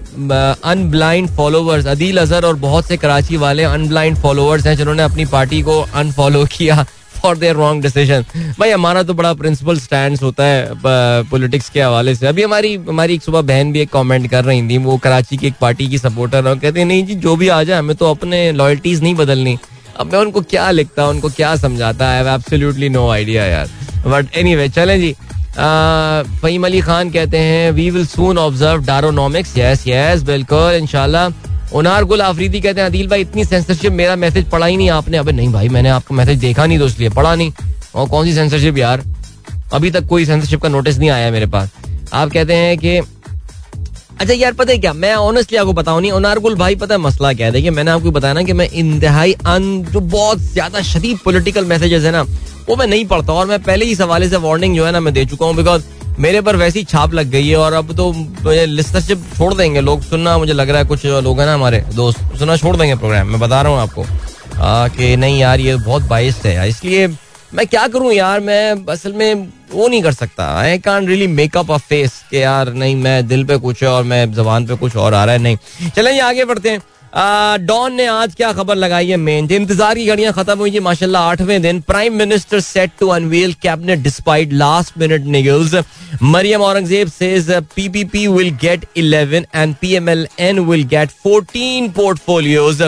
अनब्लाइंड फॉलोवर्स अदील अजहर और बहुत से कराची वाले अनब्लाइंड फॉलोवर्स हैं जिन्होंने अपनी पार्टी को अनफॉलो किया। फॉर देयर रॉन्ग डिसीज़न भाई, हमारा तो बड़ा प्रिंसिपल स्टैंड होता है पॉलिटिक्स के हवाले से। अभी हमारी हमारी एक सुबह बहन भी एक कमेंट कर रही थी, वो कराची की एक पार्टी की सपोर्टर और कहते नहीं जी, जो भी आ जाए, हमें तो अपने लॉयल्टीज नहीं बदलनी। अब मैं उनको क्या लिखता, उनको क्या समझाता? है एब्सोल्युटली नो आइडिया यार। बट एनी वे चलें जी। फहीम अली खान कहते हैं we will soon observe Daronomics yes yes बिल्कुल इनशाला उनार गुल आफरीदी कहते हैं, अदील भाई, इतनी सेंसरशिप मेरा मैसेज पढ़ा ही नहीं आपने। अबे नहीं भाई, मैंने आपका मैसेज देखा नहीं तो इसलिए पढ़ा नहीं। और कौन सी सेंसरशिप यार? अभी तक कोई सेंसरशिप का नोटिस नहीं आया मेरे पास। आप कहते हैं कि अच्छा यार, पता है क्या? मैं ऑनेस्टली आपको बताऊँ नहीं अनारगुल भाई, पता है मसला क्या है? देखिए, मैंने आपको बताया ना कि मैं इंतहाई अन, जो बहुत ज़्यादा शदीद पोलिटिकल मैसेजेस है ना, वो मैं नहीं पढ़ता और मैं पहले ही सवाले से वार्निंग जो है ना, मैं दे चुका हूँ बिकॉज़ मेरे पर वैसी छाप लग गई है और अब तो लिस्टरशिप छोड़ देंगे। लोग सुनना मुझे लग रहा है कुछ लोग हैं ना हमारे दोस्त, सुनना छोड़ देंगे प्रोग्राम मैं बता रहा हूँ आपको। कि नहीं यार, ये बहुत बाइस है इसलिए मैं क्या करूँ यार, मैं असल में वो नहीं कर सकता। I can really make up a face के यार, नहीं, मैं दिल पे कुछ है और मैं जबान पे कुछ और आ रहा है, नहीं। चलें आगे बढ़ते हैं। डॉन ने आज क्या खबर लगाई है मेन? इंतज़ार की घड़ियाँ खत्म हुई माशाल्लाह आठवें दिन prime minister set to unveil cabinet despite last minute niggles Maryam Aurangzeb says PPP will get 11 and PMLN will get 14 portfolios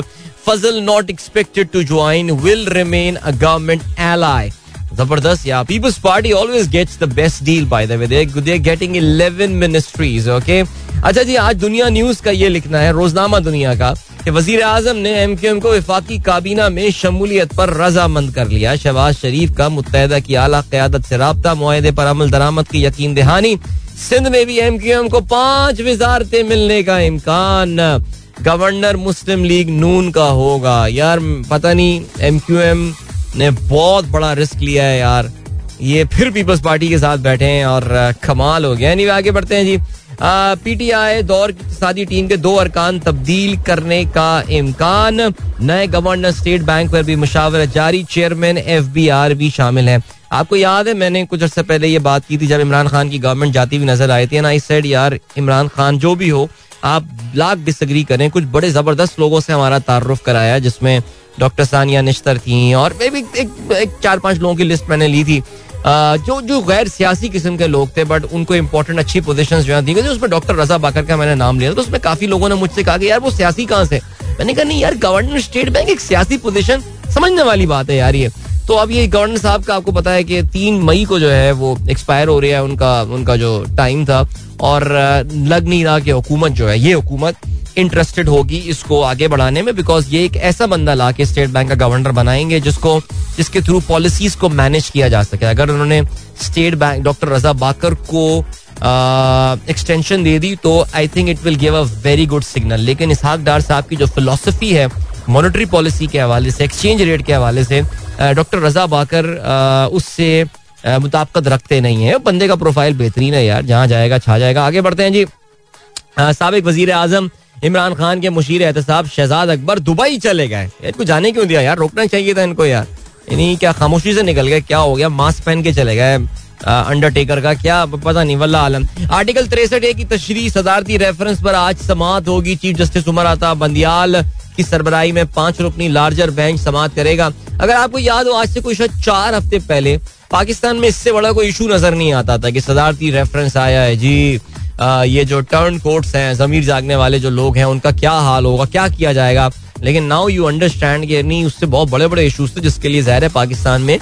Fazal not expected to join will remain a government ally ज़बरदस्त या Peoples Party always gets the best deal by the way they getting 11 ministries okay अच्छा जी, आज दुनिया न्यूज़ का ये लिखना है, रोजनामा दुनिया का। वज़ीर आज़म ने एम क्यू एम को विफाकी काबीना में शमूलियत पर रजामंद कर लिया। शहबाज शरीफ का मुतहदा की आला क्यादत से रबता माहे पर अमल दरामद की यकीन दहानी। सिंध में भी एम क्यू एम को पाँच वजारतें मिलने का इम्कान। गवर्नर मुस्लिम लीग नून का होगा। यार, पता नहीं एम क्यू एम ने बहुत बड़ा रिस्क लिया है यार। ये फिर पीपल्स पार्टी के साथ बैठे हैं और कमाल हो गया। नहीं आगे बढ़ते हैं जी। पीटीआई दौर इकतदी टीम के दो अरकान तब्दील करने का इम्कान। नए गवर्नर स्टेट बैंक पर भी मुशावरत जारी। चेयरमैन एफ़ बी आर भी शामिल है। आपको याद है मैंने कुछ अर्से पहले ये बात की थी जब इमरान खान की गवर्नमेंट जाती हुई नज़र आई थी ना इस साइड यार इमरान खान जो भी हो आप लाख डिसग्री करें। कुछ बड़े ज़बरदस्त लोगों से हमारा तारुफ कराया जिसमें डॉक्टर सानिया निश्तर थी और एक, एक, एक चार पाँच लोगों की लिस्ट मैंने ली थी। जो जो गैर सियासी किस्म के लोग थे बट उनको इंपॉर्टेंट अच्छी पोजिशन जो है दी गई उसमें डॉक्टर रजा बाकर का मैंने नाम लिया तो उसमें काफ़ी लोगों ने मुझसे कहा कि यार वो सियासी कहाँ से मैंने कहा, नहीं यार गवर्नर स्टेट बैंक एक सियासी पोजिशन समझने वाली बात है यार ये। तो अब ये गवर्नर साहब का आपको पता है कि तीन मई को जो है वो एक्सपायर हो रहा है, उनका उनका जो टाइम था, और लग नहीं रहा कि हुकूमत जो है, ये हुकूमत इंटरेस्टेड होगी इसको आगे बढ़ाने में बिकॉज़ ये एक ऐसा बंदा ला के स्टेट बैंक का गवर्नर बनाएँगे जिसको, जिसके थ्रू पॉलिसीज़ को मैनेज किया जा सके। अगर उन्होंने State Bank doctor Raza Baqir को एक्सटेंशन दे दी तो I think it will give a very good signal लेकिन इसहाक डार साहब की जो फिलोसफी है मॉनेटरी पॉलिसी के हवाले से एक्सचेंज रेट के हवाले से डॉक्टर रजा बाकर उससे मुताबकत रखते नहीं है। बंदे का प्रोफ़ाइल बेहतरीन है यार, जहाँ जाएगा, छा जाएगा। आगे बढ़ते हैं जी। सबक वज़ीर आज़म इमरान खान के मुशीर एहतसाब शहजाद अकबर दुबई चले गए। इनको जाने क्यों दिया? यार, रोकना चाहिए था इनको यार। इन्हीं क्या खामोशी से निकल गए? क्या हो गया? मास्क पहन के चले गए। अंडरटेकर का क्या पता नहीं, वल्ला आलम। आर्टिकल तिरसठ ए की तशरी सदारती रेफरेंस पर आज समात होगी। चीफ जस्टिस उमर आता बंदियाल की सरबराही में पाँच रुकनी लार्जर बेंच समात करेगा। अगर आपको याद हो, आज से कोई शायद चार हफ़्ते पहले पाकिस्तान में इससे बड़ा कोई इशू नज़र नहीं आता था कि सदारती रेफरेंस आया है। जी। ये जो टर्न कोर्ट्स हैं जमीर जागने वाले जो लोग हैं, उनका क्या हाल होगा, क्या किया जाएगा? लेकिन नाउ यू अंडरस्टैंड कि नहीं उससे बहुत बड़े बड़े इशूज थे, जिसके लिए जहर है पाकिस्तान में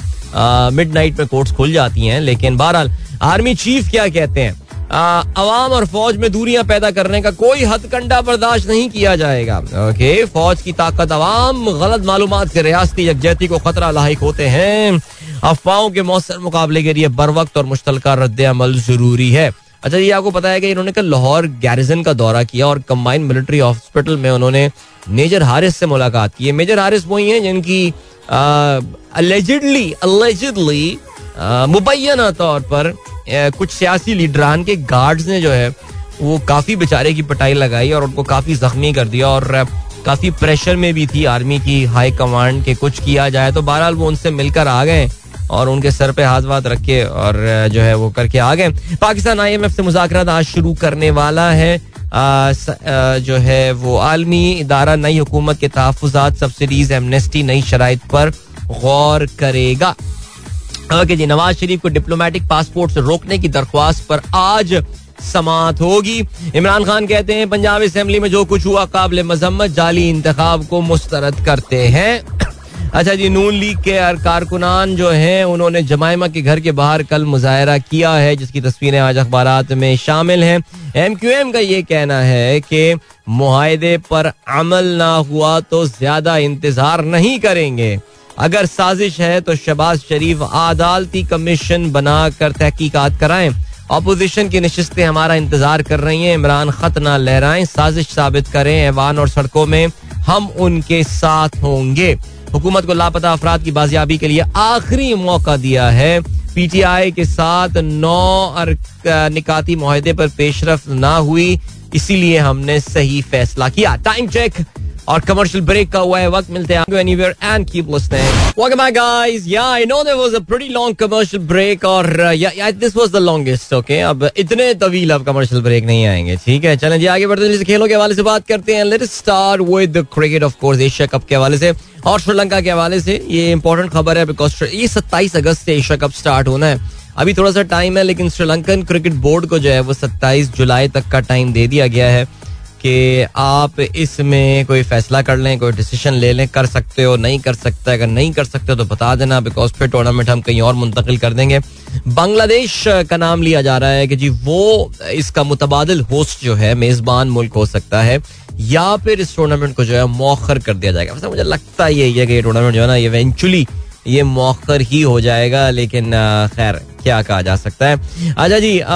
मिड नाइट में कोर्ट्स खुल जाती हैं। लेकिन बहरहाल आर्मी चीफ क्या कहते हैं? अवाम और फौज में दूरियाँ पैदा करने का कोई हथकंडा बर्दाश्त नहीं किया जाएगा। ओके फौज की ताकत अवाम गलत मालूम से रियासती यकजहती को खतरा लाक होते हैं। अफवाहों के मौसर मुकाबले के लिए बर वक्त और मुश्तल रद्द अमल ज़रूरी है। अच्छा ये आपको पता है कि इन्होंने कल लाहौर गैरिजन का दौरा किया और कंबाइंड मिलिट्री हॉस्पिटल में उन्होंने मेजर हारिस से मुलाकात की। मेजर हारिस वही हैं जिनकी अलेजिडली अलेजिडली मुबैना तौर पर कुछ सियासी लीडरान के गार्ड्स ने जो है, वो काफ़ी बेचारे की पटाई लगाई और उनको काफ़ी जख्मी कर दिया और काफ़ी प्रेशर में भी थी आर्मी की हाई कमांड के कुछ किया जाए तो बहरहाल वो उनसे मिलकर आ गए। और उनके सर पे हाथ वाथ रख के और जो है वो करके आ गए। पाकिस्तान आई एम एफ़ से मुजाकर आज शुरू करने वाला है। जो है वो आलमी इदारा, नई हुकूमत के तहफात सब्सिडीज, एमनेस्टी, नई शराइ पर गौर करेगा। ओके जी, नवाज़ शरीफ को डिप्लोमेटिक पासपोर्ट से रोकने की दरख्वास्त पर आज समात होगी। इमरान खान कहते हैं, पंजाब असेंबली में जो कुछ हुआ काबिल मजम्मत जाली इंतखाब को मुस्तरद करते हैं। अच्छा जी, नून लीग के कारकुनान जो हैं, उन्होंने जमाइमा के घर के बाहर कल मुजाहरा किया है, जिसकी तस्वीरें आज अखबार में शामिल हैं। एम क्यू एम का ये कहना है कि मुहिदे पर अमल ना हुआ तो ज़्यादा इंतज़ार नहीं करेंगे। अगर साजिश है तो शबाज शरीफ अदालती कमीशन बनाकर तहकीकात कराएँ। अपोजिशन की नशस्तें हमारा इंतज़ार कर रही हैं। इमरान खत ना लहराएँ, साजिश साबित करें। ऐवान और सड़कों में हम उनके साथ होंगे। हुकूमत को लापता अफराद की बाजियाबी के लिए आखिरी मौका दिया है। पीटीआई के साथ नौ निकाती माहे पर पेशरफ ना हुई, इसीलिए हमने सही फैसला किया। टाइम चेक और कमर्शियल ब्रेक का हुआ है, वक्त मिलते हैं anywhere and keep guys I know there was a pretty long commercial break और this was the longest okay अब इतने तवील अब कमर्शियल ब्रेक नहीं आएँगे, ठीक है? चलें जी, आगे बढ़ते हैं खेलों के हवाले से बात करते हैं। Let's start with cricket of course Asia Cup के हवाले से और श्रीलंका के हवाले से। ये इंपॉर्टेंट खबर है बिकॉज़ ये सत्ताईस अगस्त से एशिया कप स्टार्ट होना है। अभी थोड़ा सा टाइम है, लेकिन श्रीलंकन क्रिकेट बोर्ड को जो है वो सत्ताईस जुलाई तक का टाइम दे दिया गया है। कि आप इसमें कोई फैसला कर लें, कोई डिसीज़न ले लें, कर सकते हो, नहीं कर सकते, अगर नहीं कर सकते तो बता देना बिकॉज़ फिर टूर्नामेंट हम कहीं और मुंतकिल कर देंगे। बांग्लादेश का नाम लिया जा रहा है कि जी, वो इसका मुतबादल होस्ट जो है, मेजबान मुल्क हो सकता है, या फिर इस टूर्नामेंट को जो है मौखर कर दिया जाएगा। मुझे लगता ही है कि ये टूर्नामेंट जो है ना इवेंचुअली ये मौखर ही हो जाएगा लेकिन खैर क्या कहा जा सकता है? अच्छा जी आ,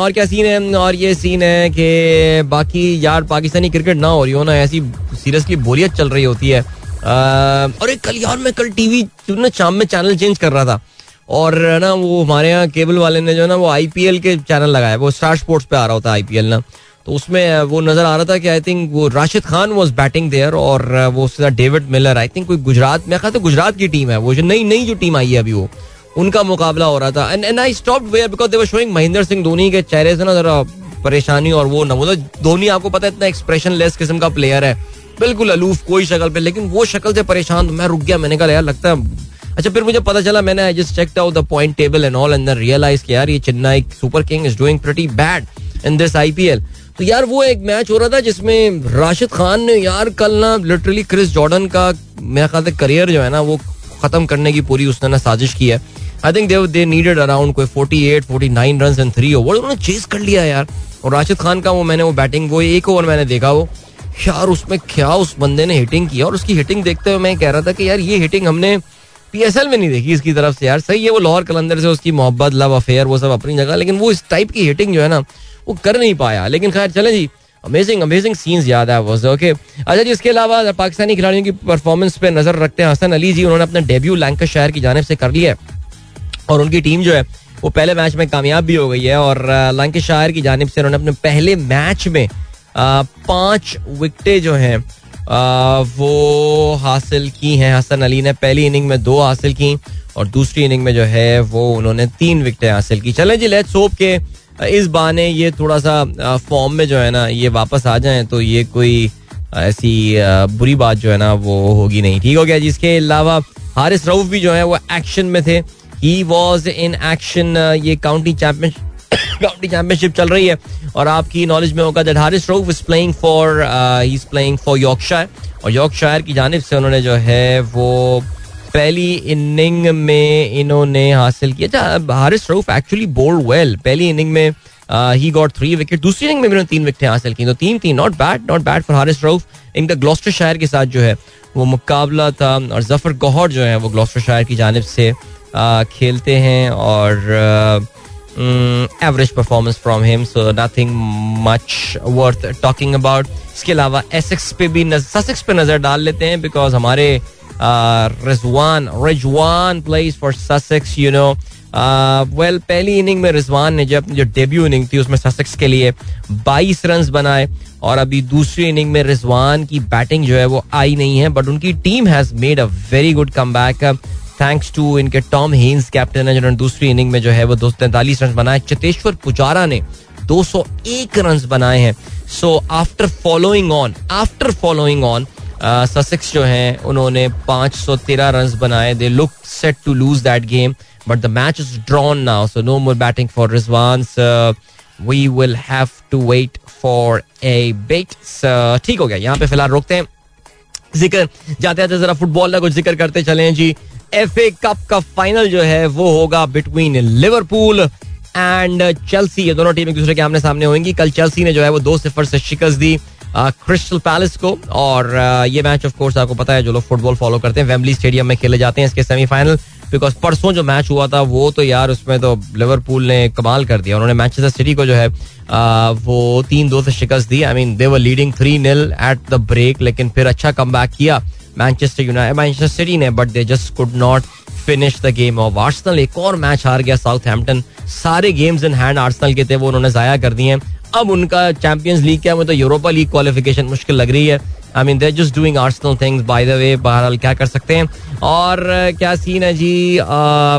और क्या सीन है? और ये सीन है कि बाकी यार पाकिस्तानी क्रिकेट ना हो रही हो ना ऐसी सीरियसली बोरियत चल रही होती है। और एक कल यार मैं कल टीवी ना शाम में चैनल चेंज कर रहा था और ना वो हमारे यहाँ केबल वाले ने जो ना वो आईपीएल के चैनल लगाया वो स्टार स्पोर्ट्स पे आ रहा होता है आईपीएल ना। तो उसमें वो नज़र आ रहा था कि आई थिंक वो Rashid Khan was batting there और वो उसके साथ डेविड मिलर आई थिंक कोई गुजरात, में ख्याल गुजरात की टीम है वो, जो नई नई जो टीम आई है अभी वो, उनका मुकाबला हो रहा था। And and I stop where because they were showing Mahendra Singh Dhoni के चेहरे से ना जरा परेशानी और वो ना वो धोनी आपको पता है इतना एक्सप्रेशन लेस किस्म का प्लेयर है। बिल्कुल अलूफ कोई शक्ल पे, लेकिन वो शक्ल से परेशान, मैं रुक गया, मैंने कहा, यार, लगता है अच्छा फिर मुझे पता चला, मैंने I just checked out the point table and all and realize कि यार, ये Chennai super king is doing pretty bad in this IPL तो यार वो एक मैच हो रहा था जिसमें राशिद खान ने यार कल ना लिटरली क्रिस जॉर्डन का मेरा ख्याल करियर जो है ना वो खत्म करने की पूरी उसने ना साजिश की है। I think they they needed around कोई 48 49 रन एंड थ्री ओवर उन्होंने चेस कर लिया यार। और राशिद खान का वो मैंने वो बैटिंग वो एक ओवर मैंने देखा वो। यार उसमें क्या उस बंदे ने हिटिंग किया और उसकी हिटिंग देखते हुए मैं कह रहा था कि यार ये हिटिंग हमने पीएसएल में नहीं देखी इसकी तरफ़ से यार। सही है वो लाहौर कलंदर से उसकी मोहब्बत लव अफेयर वो सब अपनी जगह, लेकिन वो इस टाइप की हिटिंग जो है ना वो कर नहीं पाया। लेकिन खैर, चले जी। अमेजिंग अमेजिंग सीन्स याद है वाज ओके अच्छा जी इसके अलावा पाकिस्तानी खिलाड़ियों की परफॉर्मेंस पे नज़र रखते हैं हसन अली जी। उन्होंने अपना डेब्यू लैंकर शहर की जानब से कर लिया है। और उनकी टीम जो है, वो पहले मैच में कामयाब भी हो गई है। और लंके शायर की जानब से उन्होंने अपने पहले मैच में पाँच विकटें जो हैं वो हासिल की हैं। हसन अली ने पहली इनिंग में दो हासिल की और दूसरी इनिंग में जो है, वो उन्होंने तीन विकटें हासिल की। चलें जी लेट्स होप के इस बहाने ये थोड़ा सा फॉर्म में जो है ना, ये वापस आ जाए तो ये कोई ऐसी बुरी बात जो है ना, वो होगी नहीं। ठीक हो गया जिसके अलावा हारिस रऊफ भी जो है, वो एक्शन में थे। ही वॉज़ इन एक्शन ये काउंटी चैंपियनशिप काउंटी चैंपियनशिप चल रही है। और आपकी नॉलेज में होगा that Haris Rauf is playing for he is playing for Yorkshire और यॉर्कशायर की जानब से उन्होंने जो है, वो पहली इनिंग में इन्होंने हासिल किया Haris Rauf actually bowled well पहली इनिंग में ही गॉट थ्री विकेट दूसरी इनिंग में भी तीन विकेट हासिल की। तो तीन तीन not bad not bad for Haris Rauf. इनका ग्लॉस्टर शायर के साथ जो है, वो मुकाबला था और ज़फ़र गौहर जो है, वो ग्लॉस्टर शायर की जानब से खेलते हैं और average performance from him so nothing much worth talking about इसके अलावा एसेक्स पे भी ससेक्स पे नज़र डाल लेते हैं बिकॉज़ हमारे Rizwan Rizwan plays for Sussex you know well पहली इनिंग में रिजवान ने जब जो डेब्यू इनिंग थी, उसमें ससेक्स के लिए 22 रन बनाए और अभी दूसरी इनिंग में रिजवान की बैटिंग जो है वो आई नहीं है बट उनकी team has made a very good come back thanks to इनके टॉम हेन्स कैप्टन है, जिन्होंने दूसरी इनिंग में जो है वो दो तैंतालीस रन बनाए। चतेश्वर पुजारा ने 201 रन बनाए हैं। So after following on after following on Sussex जो हैं, उन्होंने 513 रन बनाए. They look set to lose that game but the match is drawn now so no more batting for Rizwan we will have to wait for a bit ठीक हो गया, यहाँ पे फ़िलहाल रोकते हैं. ज़िक्र जाते जाते जरा फुटबॉल का कुछ ज़िक्र करते चले जी. एफ़ ए कप का फाइनल जो है, वो होगा बिटवीन लिवरपूल एंड चेल्सी ये दोनों टीम एक दूसरे के आमने सामने होंगी. कल चेल्सी ने जो है, वो दो सिफर से शिकस्त दी. क्रिस्टल पैलेस को। और ये मैच ऑफ़ कोर्स आपको पता है, जो लोग फुटबॉल फॉलो करते हैं वेम्बली स्टेडियम में खेले जाते हैं इसके सेमीफाइनल बिकॉज़ परसों जो मैच हुआ था, वो तो यार उसमें तो लिवरपूल ने कमाल कर दिया। उन्होंने मैनचेस्टर सिटी को जो है वो तीन दो से शिकस्त दी। I mean they were leading three nil at the break लेकिन फिर अच्छा कम किया मैनचेस्टर यूनाइटेड मैनचेस्टर सिटी ने but they just could not finish the game off Arsenal एक और मैच हार गया साउथ हैम्पटन सारे गेम्स इन हैंड आर्सनल के थे, वो उन्होंने जाया कर दिए अब उनका चैंपियंस लीग क्या मतलब यूरोपा लीग क्वालिफिकेशन मुश्किल लग रही है। I mean they're just doing Arsenal things by the way बहरहाल, क्या कर सकते हैं? और क्या सीन है जी? आ,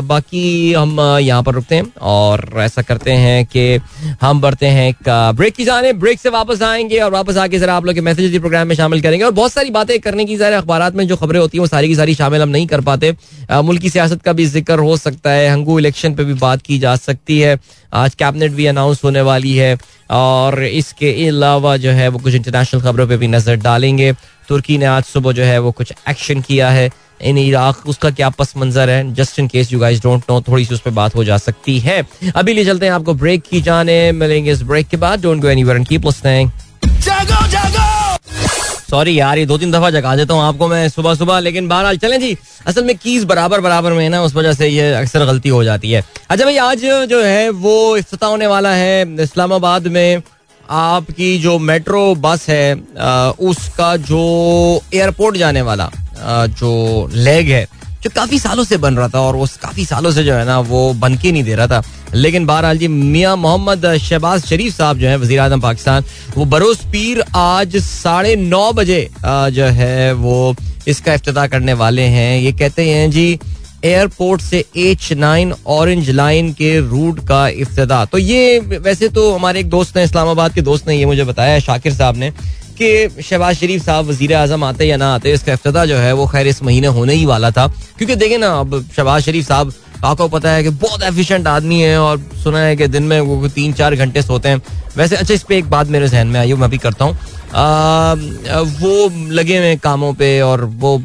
बाकी हम यहाँ पर रुकते हैं और ऐसा करते हैं कि हम बढ़ते हैं एक ब्रेक की जाने। ब्रेक से वापस आएँगे और वापस आके जरा आप लोग के मैसेज प्रोग्राम में शामिल करेंगे। और बहुत सारी बातें करने की सारे अखबार में जो खबरें होती हैं वो सारी की सारी शामिल हम नहीं कर पाते। मुल्क सियासत का भी ज़िक्र हो सकता है हंगू इलेक्शन पर भी बात की जा सकती है। आज कैबिनेट भी अनाउंस होने वाली है और इसके अलावा जो है वो कुछ इंटरनेशनल खबरों पर भी नज़र डालेंगे। तुर्की ने आज सुबह जो है वो कुछ एक्शन किया है। इन इराक उसका क्या पस मंजर है? Just in case you guys don't know थोड़ी सी उस पर बात हो जा सकती है। अभी ले चलते हैं आपको ब्रेक की जाने। मिलेंगे इस ब्रेक के बाद। Don't go anywhere and keep listening जागो जागो! सॉरी यार ये दो तीन दफ़ा जगा देता हूँ आपको मैं सुबह सुबह लेकिन बहरहाल चलें जी। असल में कीज बराबर बराबर में है ना उस वजह से ये अक्सर गलती हो जाती है। अच्छा भाई आज जो है वो इफ्तः होने वाला है इस्लामाबाद में। आपकी जो मेट्रो बस है उसका जो एयरपोर्ट जाने वाला जो लेग है, जो काफ़ी सालों से बन रहा था और वो काफ़ी सालों से जो है ना, वो बन के नहीं दे रहा था। लेकिन बहरहाल जी, मियाँ मोहम्मद शहबाज शरीफ साहब जो है वजी अजम पाकिस्तान, वो बरोस पीर आज साढ़े नौ बजे जो है वो इसका अफ्ताह करने वाले हैं। ये कहते हैं जी एयरपोर्ट से एच नाइन ऑरेंज लाइन के रूट का इफ्तः तो ये वैसे तो हमारे एक दोस्त ने इस्लामाबाद के दोस्त ने ये मुझे बताया शाकिर साहब ने कि शहबाज शरीफ साहब वज़ीर आज़म आते या ना आते, इसका अफ्ताह जो है वो खैर इस महीने होने ही वाला था। क्योंकि देखे ना, अब शहबाज शरीफ साहब, आपको पता है कि बहुत एफिशिएंट आदमी है और सुना है कि दिन में वो तीन चार घंटे सोते हैं। वैसे अच्छा इस पर एक बात मेरे जहन में आई मैं भी करता हूँ। वो लगे हुए कामों पे और वो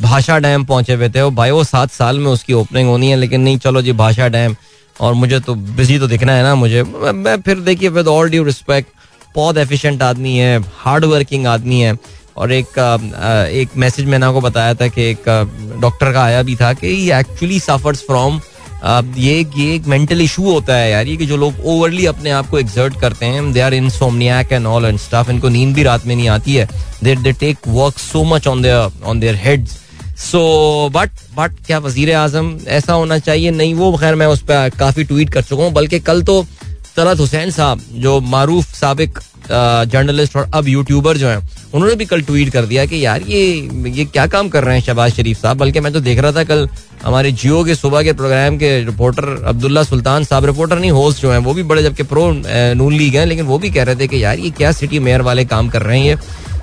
भाषा डैम पहुँचे हुए थे। भाई, वो सात साल में उसकी ओपनिंग होनी है, लेकिन नहीं, चलो जी, भाषा डैम। और मुझे तो बिज़ी तो दिखना है ना मुझे। मैं फिर देखिए विद ऑल ड्यू रिस्पेक्ट बहुत एफिशिएंट आदमी है हार्ड वर्किंग आदमी है। और एक एक मैसेज मैंने आपको बताया था कि एक डॉक्टर का आया भी था कि ही एक्चुअली सफर्स फ्रॉम ये ये एक मेंटल इशू होता है यार, ये कि जो लोग ओवरली अपने आप को एग्जर्ट करते हैं they are insomniac and all and stuff इनको नींद भी रात में नहीं आती है। They they take work so much on their on their heads so but but क्या वज़ीर आज़म, ऐसा होना चाहिए? नहीं, वो खैर मैं उस पर काफ़ी ट्वीट कर चुका हूँ, बल्कि कल तो तलत हुसैन साहब, जो मारूफ सबक जर्नलिस्ट और अब यूट्यूबर जो हैं उन्होंने भी कल ट्वीट कर दिया कि यार ये ये क्या काम कर रहे हैं शहबाज शरीफ साहब? बल्कि मैं तो देख रहा था कल हमारे जियो के सुबह के प्रोग्राम के रिपोर्टर अब्दुल्ला सुल्तान साहब रिपोर्टर नहीं होस्ट जो हैं, वो भी बड़े, जबकि प्रो नून लीग हैं, लेकिन वो भी कह रहे थे कि यार ये क्या सिटी मेयर वाले काम कर रहे हैं ये?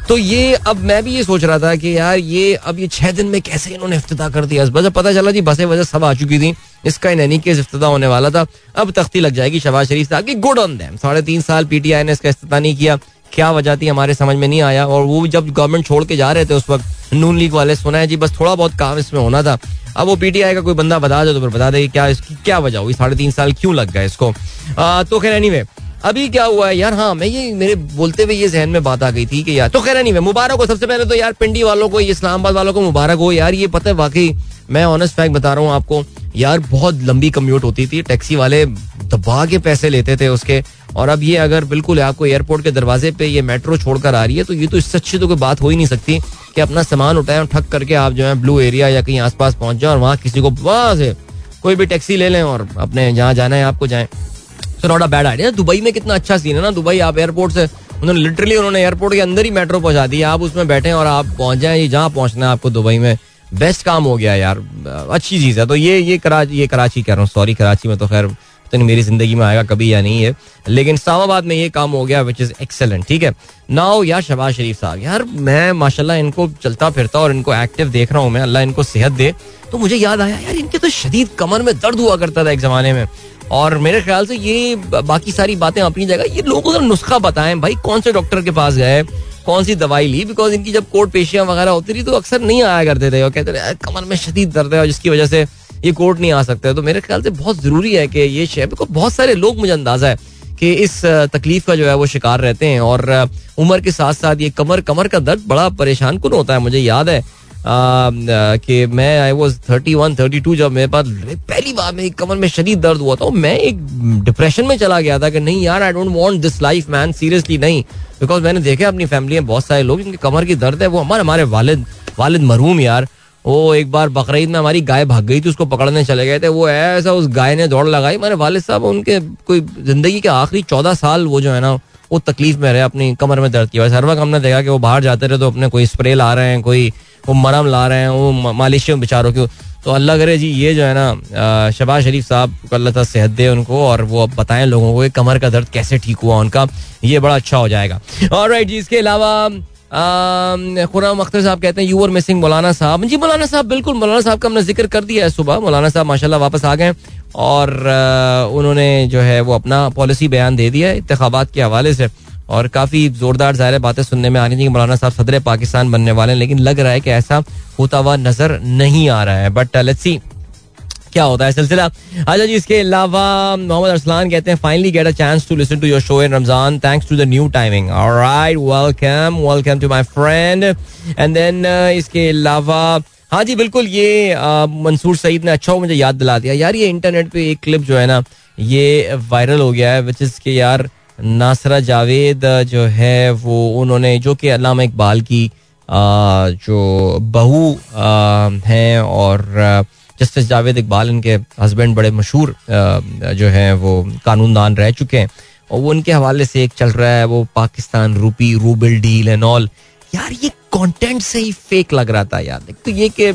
तो ये, अब मैं भी ये सोच रहा था कि यार ये, अब ये छह दिन में कैसे इन्होंने इफ्तः कर दिया? बस पता चला जी, बसें वजह सब आ चुकी थी। इसका इन एनी केस इफ्तः होने वाला था। अब तख्ती लग जाएगी शबाज शरीफ साहब की। गुड ऑन दैम साढ़े तीन साल पीटीआई ने इसका इफ्तः नहीं किया। क्या वजह थी हमारे समझ में नहीं आया और वो जब गवर्नमेंट छोड़ के जा रहे थे उस वक्त नून लीग वाले सुना है जी बस थोड़ा बहुत काम इसमें होना था। अब वो पीटीआई का कोई बंदा बता दे तो फिर बता दे कि क्या इसकी क्या वजह हुई साढ़े तीन साल क्यों लग गए इसको? आ, तो खैर एनी अभी क्या हुआ है यार? हाँ मैं ये मेरे बोलते हुए ये जहन में बात आ गई थी कि यार तो खैर नहीं मुबारक हो सबसे पहले तो यार पिंडी वालों को इस्लामाबाद वालों को मुबारक हो। यार ये पता है वाकई मैं ऑनेस्ट फैक्ट बता रहा हूँ आपको यार, बहुत लंबी कम्यूट होती थी। टैक्सी वाले दबा के पैसे लेते थे उसके। और अब ये अगर बिल्कुल आपको एयरपोर्ट के दरवाजे पे ये मेट्रो छोड़कर आ रही है तो ये तो इससे अच्छी तो कोई बात हो ही नहीं सकती कि अपना सामान उठाए ठक करके आप जो है ब्लू एरिया या कहीं आसपास पहुँच जाए और वहाँ किसी को वहाँ से कोई भी टैक्सी ले लें और अपने जहाँ जाना है आपको जाए। So not a bad idea Dubai में कितना अच्छा सीन है ना। दुबई, आप एयरपोर्ट से, उन्होंने लिटरली उन्होंने एयरपोर्ट के अंदर ही मेट्रो पहुँचा दी आप उसमें बैठे और आप पहुँच जाए। जहाँ पहुँचना है आपको दुबई में। बेस्ट काम हो गया यार। अच्छी चीज़ है। तो ये ये कराची ये कराची कह रहा हूँ सॉरी कराची में तो खैर तो मेरी ज़िंदगी में आएगा कभी या नहीं है। लेकिन इस्लामाबाद में ये काम हो गया विच इज़ एक्सेलेंट ठीक है? नाउ यार शबाज शरीफ साहब, यार मैं माशाल्लाह इनको चलता फिरता और इनको एक्टिव देख रहा हूँ मैं। अल्लाह इनको सेहत दे। तो मुझे याद आया, यार इनके तो शदीद कमर में दर्द हुआ करता था एक जमाने में। और मेरे ख्याल से ये बाकी सारी बातें अपनी जगह, ये लोगों को नुस्खा बताएँ, भाई कौन से डॉक्टर के पास गए? कौन सी दवाई ली? बिकॉज़ इनकी जब कोर्ट पेशियाँ वगैरह होती थी तो अक्सर नहीं आया करते थे। और कहते थे कमर में शदीद दर्द है जिसकी वजह से ये कोर्ट नहीं आ सकते। तो मेरे ख्याल से बहुत ज़रूरी है कि ये शेयर बिकॉज़ बहुत सारे लोग मुझे अंदाज़ा है कि इस तकलीफ़ का जो है वो शिकार रहते हैं। और उम्र के साथ साथ ये कमर कमर का दर्द बड़ा परेशान कन होता है, मुझे याद है। कि मैं I was thirty one thirty two जब मेरे पास पहली बार मेरी कमर में शदीद दर्द हुआ था मैं एक डिप्रेशन में चला गया था कि नहीं यार I don't want this life man seriously नहीं। बिकॉज़ मैंने देखा अपनी फैमिली में बहुत सारे लोग जिनके कमर की दर्द है, वो हमारे हमारे वालिद वालिद मरूम यार। वो एक बार बकरीद में हमारी गाय भाग गई थी, उसको पकड़ने चले गए थे, वो ऐसा उस गाय ने दौड़ लगाई। मेरे वालिद साहब, उनके कोई ज़िंदगी के आखिरी चौदह साल वो जो है ना, वो तकलीफ़ में रहे अपनी कमर में दर्द की वजह हर वक्त हमने देखा कि वो बाहर जाते रहे तो अपने कोई स्प्रे ला रहे हैं, कोई वो मरम ला रहे हैं, वो मालिश बेचारों की। तो अल्लाह करे जी, ये जो है ना शबाज शरीफ साहब, को अल्लाह ताला सेहत दे उनको और वो अब बताएँ लोगों को कमर का दर्द कैसे ठीक हुआ उनका। ये बड़ा अच्छा हो जाएगा। और राइट जी, इसके अलावा खुराम अख्तर साहब कहते हैं यू आर मिसिंग मौलाना साहब. जी, मौलाना साहब, बिल्कुल, मौलाना साहब का हमने ज़िक्र कर दिया है सुबह। मौलाना साहब माशाल्लाह वापस आ गए और उन्होंने जो है वो अपना पॉलिसी बयान दे दिया है इंतबात के हवाले से। और काफ़ी जोरदार ज़ाहिर बातें सुनने में आ रही थी कि मौलाना साहब सदर पाकिस्तान बनने वाले हैं, लेकिन लग रहा है कि ऐसा होता हुआ नज़र नहीं आ रहा है। बट लेट्स सी क्या होता है सिलसिला। अच्छा जी, इसके अलावा मोहम्मद अरसलान कहते हैं finally get a chance to listen to your show in Ramzan thanks to the new timing alright welcome welcome to my friend and then इसके अलावा हाँ जी, बिल्कुल ये मंसूर सईद ने अच्छा मुझे याद दिला दिया। यार, ये इंटरनेट पे एक क्लिप जो है ना, ये वायरल हो गया है विच इज़ के यार नासरा जावेद जो है, वो उन्होंने, जो कि अलामा इकबाल की जो बहू हैं और जस्टिस जावेद इकबाल, इनके हस्बैंड बड़े मशहूर जो हैं, वो कानूनदान रह चुके हैं। और वो उनके हवाले से एक चल रहा है, वो पाकिस्तान रूपी रूबल डील एंड ऑल। यार, ये कंटेंट से ही फेक लग रहा था यार। तो ये कि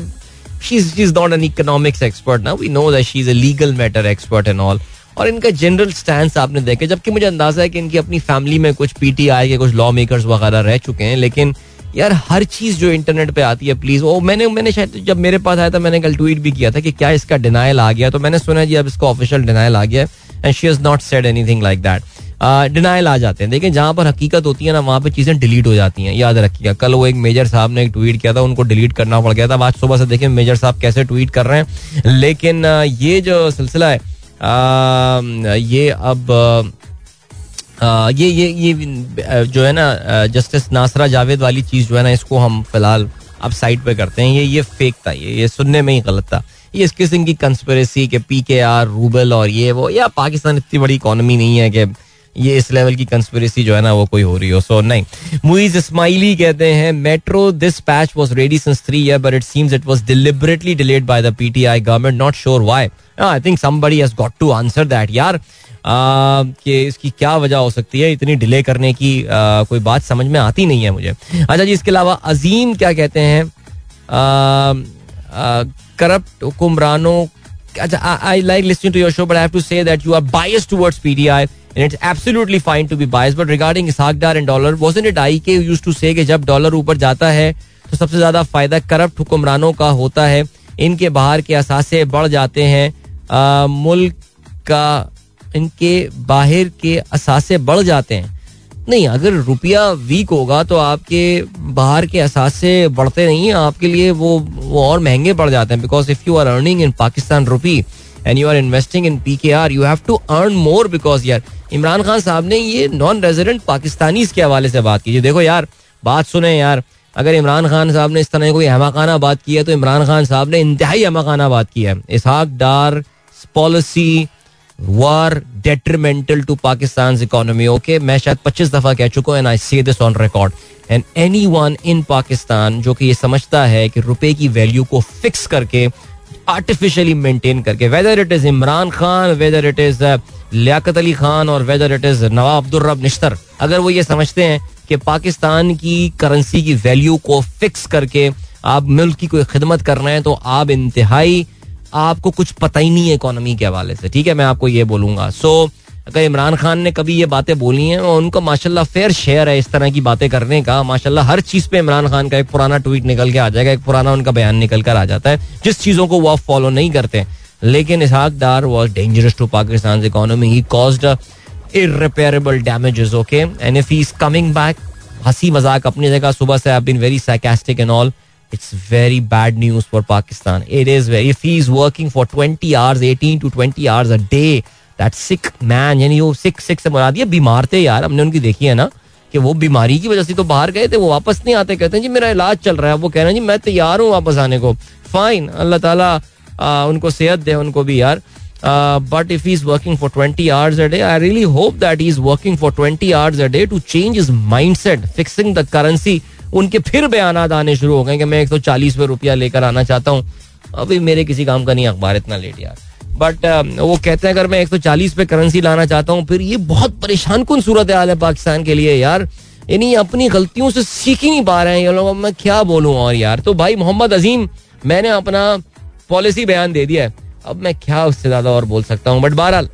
she is not an economics expert ना। We know that she is a legal matter expert and all और इनका जनरल स्टैंड आपने देखे, जबकि मुझे अंदाज़ा है कि इनकी अपनी फैमिली में कुछ पीटीआई के कुछ लॉ मेकर्स वगैरह रह चुके हैं, लेकिन यार हर चीज़ जो इंटरनेट पे आती है प्लीज़ वो मैंने मैंने शायद जब मेरे पास आया था, मैंने कल ट्वीट भी किया था कि क्या इसका डिनाइल आ गया तो मैंने सुना जी अब इसका ऑफिशियल डिनाइल आ गया and she is not said anything like that denial आ जाते हैं। देखिए, जहाँ पर हकीकत होती है ना, वहाँ पे चीज़ें डिलीट हो जाती हैं। याद रखिएगा, कल वो एक मेजर साहब ने एक ट्वीट किया था, उनको डिलीट करना पड़ गया था। आज सुबह से देखिए, मेजर साहब कैसे ट्वीट कर रहे हैं। लेकिन ये जो सिलसिला है ये अब ये ये ये जो है ना जस्टिस नासरा जावेद वाली चीज़ जो है ना, इसको हम फ़िलहाल अब साइड पे करते हैं। ये ये फेक था, ये ये सुनने में ही गलत था। ये इस किस्म की कंस्पिरेसी के पी के आर रूबल और ये वो, या पाकिस्तान इतनी बड़ी इकोनॉमी नहीं है कि ये इस लेवल की कंस्पिरेसी जो है ना, वो कोई हो रही हो। सो नहीं। मुइज इस्माइली कहते हैं, metro this patch was ready since three year but it seems it was deliberately delayed by the PTI government not sure why I think somebody has got to answer that यार। कि इसकी क्या वजह हो सकती है? इतनी डिले करने की आ, कोई बात समझ में आती नहीं है मुझे। अच्छा जी इसके अलावा अजीम क्या कहते हैं? Corrupt हुक्मरानों I like listening to your show but I have to say that you are biased towards PTI and it's absolutely fine to be biased but regarding Ishaq Dar and dollar wasn't it IK who used to say कि जब डॉलर ऊपर जाता है तो सबसे ज़्यादा फ़ायदा करप्ट हुक्मरानों का होता है। इनके बाहर के असासे बढ़ जाते हैं। मुल्क का, इनके बाहर के असासे बढ़ जाते हैं। नहीं, अगर रुपया वीक होगा तो आपके बाहर के असासे बढ़ते नहीं हैं। आपके लिए वो वो और महँगे पड़ जाते हैं। Because if you are earning in Pakistan rupee and you are investing in P K R you have to earn more because यार, इमरान खान साहब ने ये नॉन रेजिडेंट पाकिस्तानीज के हवाले से बात की। देखो यार, बात सुने यार। अगर इमरान खान साहब ने इस तरह कोई अहमकाना बात की है तो इमरान खान साहब ने इंतहाई अहमकाना बात की है। Ishaq Dar policy were detrimental to Pakistan economy okay मैं शायद पच्चीस दफ़ा कह चुका हूँ and I say this on record and anyone in Pakistan जो कि ये समझता है कि रुपए की वैल्यू को फिक्स करके आर्टिफिशियली मेंटेन करके whether it is Imran Khan whether it is Liaquat Ali Khan और whether it is Nawab Abdul Rab Nishtar, अगर वो ये समझते हैं कि पाकिस्तान की करेंसी की वैल्यू को फिक्स करके आप मुल्क की कोई खिदमत कर रहे हैं तो आप इंतहाई आपको कुछ पता ही नहीं है इकोनॉमी के हवाले से। ठीक है मैं आपको ये बोलूँगा। सो so, अगर इमरान खान ने कभी ये बातें बोली हैं और उनको माशाल्लाह फेयर शेयर है इस तरह की बातें करने का माशाल्लाह हर चीज़ पे इमरान खान का एक पुराना ट्वीट निकल के आ जाएगा एक पुराना उनका बयान निकल कर आ जाता है जिस चीज़ों को वो आप फॉलो नहीं करते। लेकिन Ishaq Dar was dangerous to Pakistan economy he caused irreparable damages okay? And if he's coming back हँसी मज़ाक अपनी जगह सुबह से I been very sarcastic and all it's very bad news for Pakistan it is very if he is working for 20 hours 18 to 20 hours a day that sick man यानी वो सिक सिक से मुराद ये बीमार थे यार हमने उनकी देखी है ना कि वो बीमारी की वजह से तो बाहर गए थे वो वापस नहीं आते कहते हैं जी मेरा इलाज चल रहा है। वो कह रहे हैं जी मैं तैयार हूँ वापस आने को. फाइन अल्लाह ताला आ, उनको सेहत दे उनको भी यार। But if he is working for twenty hours a day I really hope that he is working for twenty hours a day to change his mind set fixing the currency उनके फिर बयान आने शुरू हो गए कि मैं एक सौ चालीस पे रुपया लेकर आना चाहता हूँ। अभी मेरे किसी काम का नहीं, अखबार इतना लेट यार। बट वो कहते हैं, अगर मैं 140 पे करेंसी लाना चाहता हूँ, फिर ये बहुत परेशान कन सूरत हाल है पाकिस्तान के लिए यार। यानी अपनी गलतियों से सीख ही नहीं पा रहे हैं ये लोग। मैं क्या बोलूँ और यार? तो भाई मोहम्मद अजीम, मैंने अपना पॉलिसी बयान दे दिया है। अब मैं क्या उससे ज़्यादा और बोल सकता हूँ? बट बहरहाल,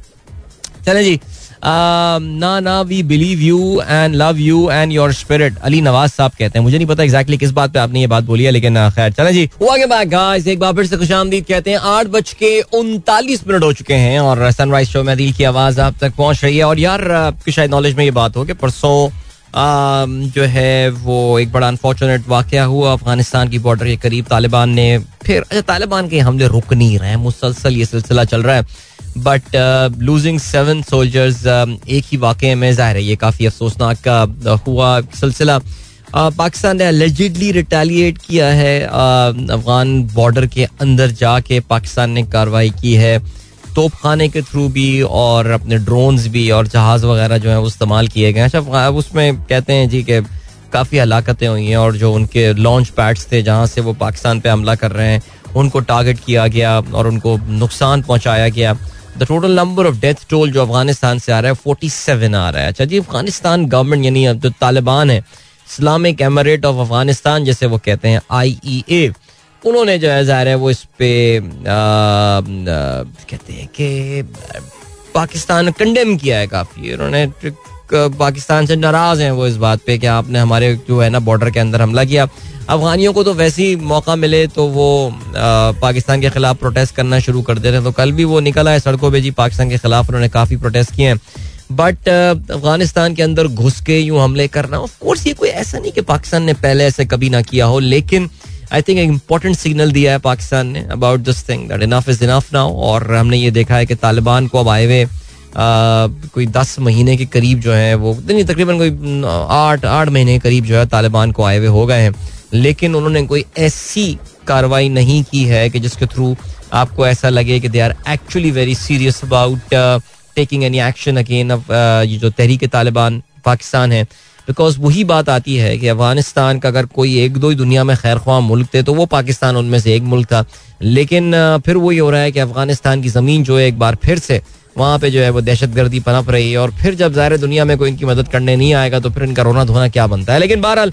चले जी। ना ना we believe you and love you and your spirit Ali Nawaz sahab कहते हैं मुझे नहीं पता एग्जैक्टली किस बात पे आपने ये बात बोली है लेकिन खैर चले जी बैक गाइस एक बार फिर से खुश आमदीद कहते हैं आठ बज के उनतालीस मिनट हो चुके हैं और सनराइज शो में दिल की आवाज़ आप तक पहुँच रही है और यार आपकी शायद नॉलेज में ये बात हो कि परसों जो है वो एक बड़ा अनफॉर्चुनेट वाक़ हुआ अफ़गानिस्तान की बॉर्डर के करीब तालिबान ने फिर अच्छा तालिबान के हमले रुक नहीं रहे मुसलसल ये सिलसिला चल रहा है बट लूजिंग सेवन सोल्जर्स एक ही वाक़े में ज़ाहिर है ये काफ़ी अफसोसनाक का uh, हुआ सिलसिला। Uh, पाकिस्तान ने अलेजिडली रिटेलिएट किया है uh, अफगान बॉर्डर के अंदर जाके पाकिस्तान ने कार्रवाई की है। तोप खाने के थ्रू भी और अपने ड्रोन्स भी और जहाज़ वगैरह जो है वो इस्तेमाल किए गए हैं। अच्छा उसमें कहते हैं जी के काफ़ी हलाकतें हुई हैं और जो उनके लॉन्च पैड्स थे जहाँ से वो पाकिस्तान पे हमला कर रहे हैं उनको टारगेट किया गया और उनको नुकसान पहुँचाया गया। The total number of death toll जो अफ़गानिस्तान से आ रहा है फोर्टी सेवन आ रहा है। अच्छा जी, अफ़गानिस्तान गवर्नमेंट यानी अब जो तालिबान है इस्लामिक एमरेट ऑफ़ अफ़गानिस्तान जैसे वो कहते हैं आई ई ए उन्होंने जो है, ज़ाहिर है, वो इस पे कहते हैं कि, पाकिस्तान कंडेम किया है काफ़ी। उन्होंने पाकिस्तान से नाराज़ हैं वो इस बात पे कि आपने हमारे जो है ना बॉर्डर के अंदर हमला किया। अफगानियों को तो वैसे ही मौका मिले तो वो पाकिस्तान के खिलाफ प्रोटेस्ट करना शुरू कर दे रहे हैं। तो कल भी वो निकला है सड़कों पर जी, पाकिस्तान के खिलाफ उन्होंने काफ़ी प्रोटेस्ट किए हैं। बट अफ़गानिस्तान के अंदर घुस के यूँ हमले करना ऑफ़ कोर्स ये कोई ऐसा नहीं कि पाकिस्तान ने पहले ऐसे कभी ना किया हो, लेकिन आई थिंक एक इम्पोर्टेंट सिग्नल दिया है पाकिस्तान ने about this thing that enough is enough now और हमने ये देखा है कि तालिबान को अब आए हुए कोई दस महीने के करीब जो है, वो नहीं, तकरीबन कोई आठ आठ महीने के करीब जो है, तालिबान को आए हुए हो गए हैं। लेकिन उन्होंने कोई ऐसी कार्रवाई नहीं की है कि जिसके थ्रू आपको ऐसा लगे कि they are actually very serious about taking any action again ये जो तहरीक तालिबान पाकिस्तान है। बिकॉज़ वही बात आती है कि अफ़गानिस्तान का अगर कोई एक दो ही दुनिया में खैर ख्वाह मुल्क थे तो वो पाकिस्तान उनमें से एक मुल्क था। लेकिन फिर वही हो रहा है कि अफ़गानिस्तान की ज़मीन जो है, एक बार फिर से वहाँ पे जो है वो दहशत गर्दी पनप रही है और फिर जब ज़ाहिर दुनिया में कोई इनकी मदद करने नहीं आएगा तो फिर इनका रोना धोना क्या बनता है? लेकिन बहरहाल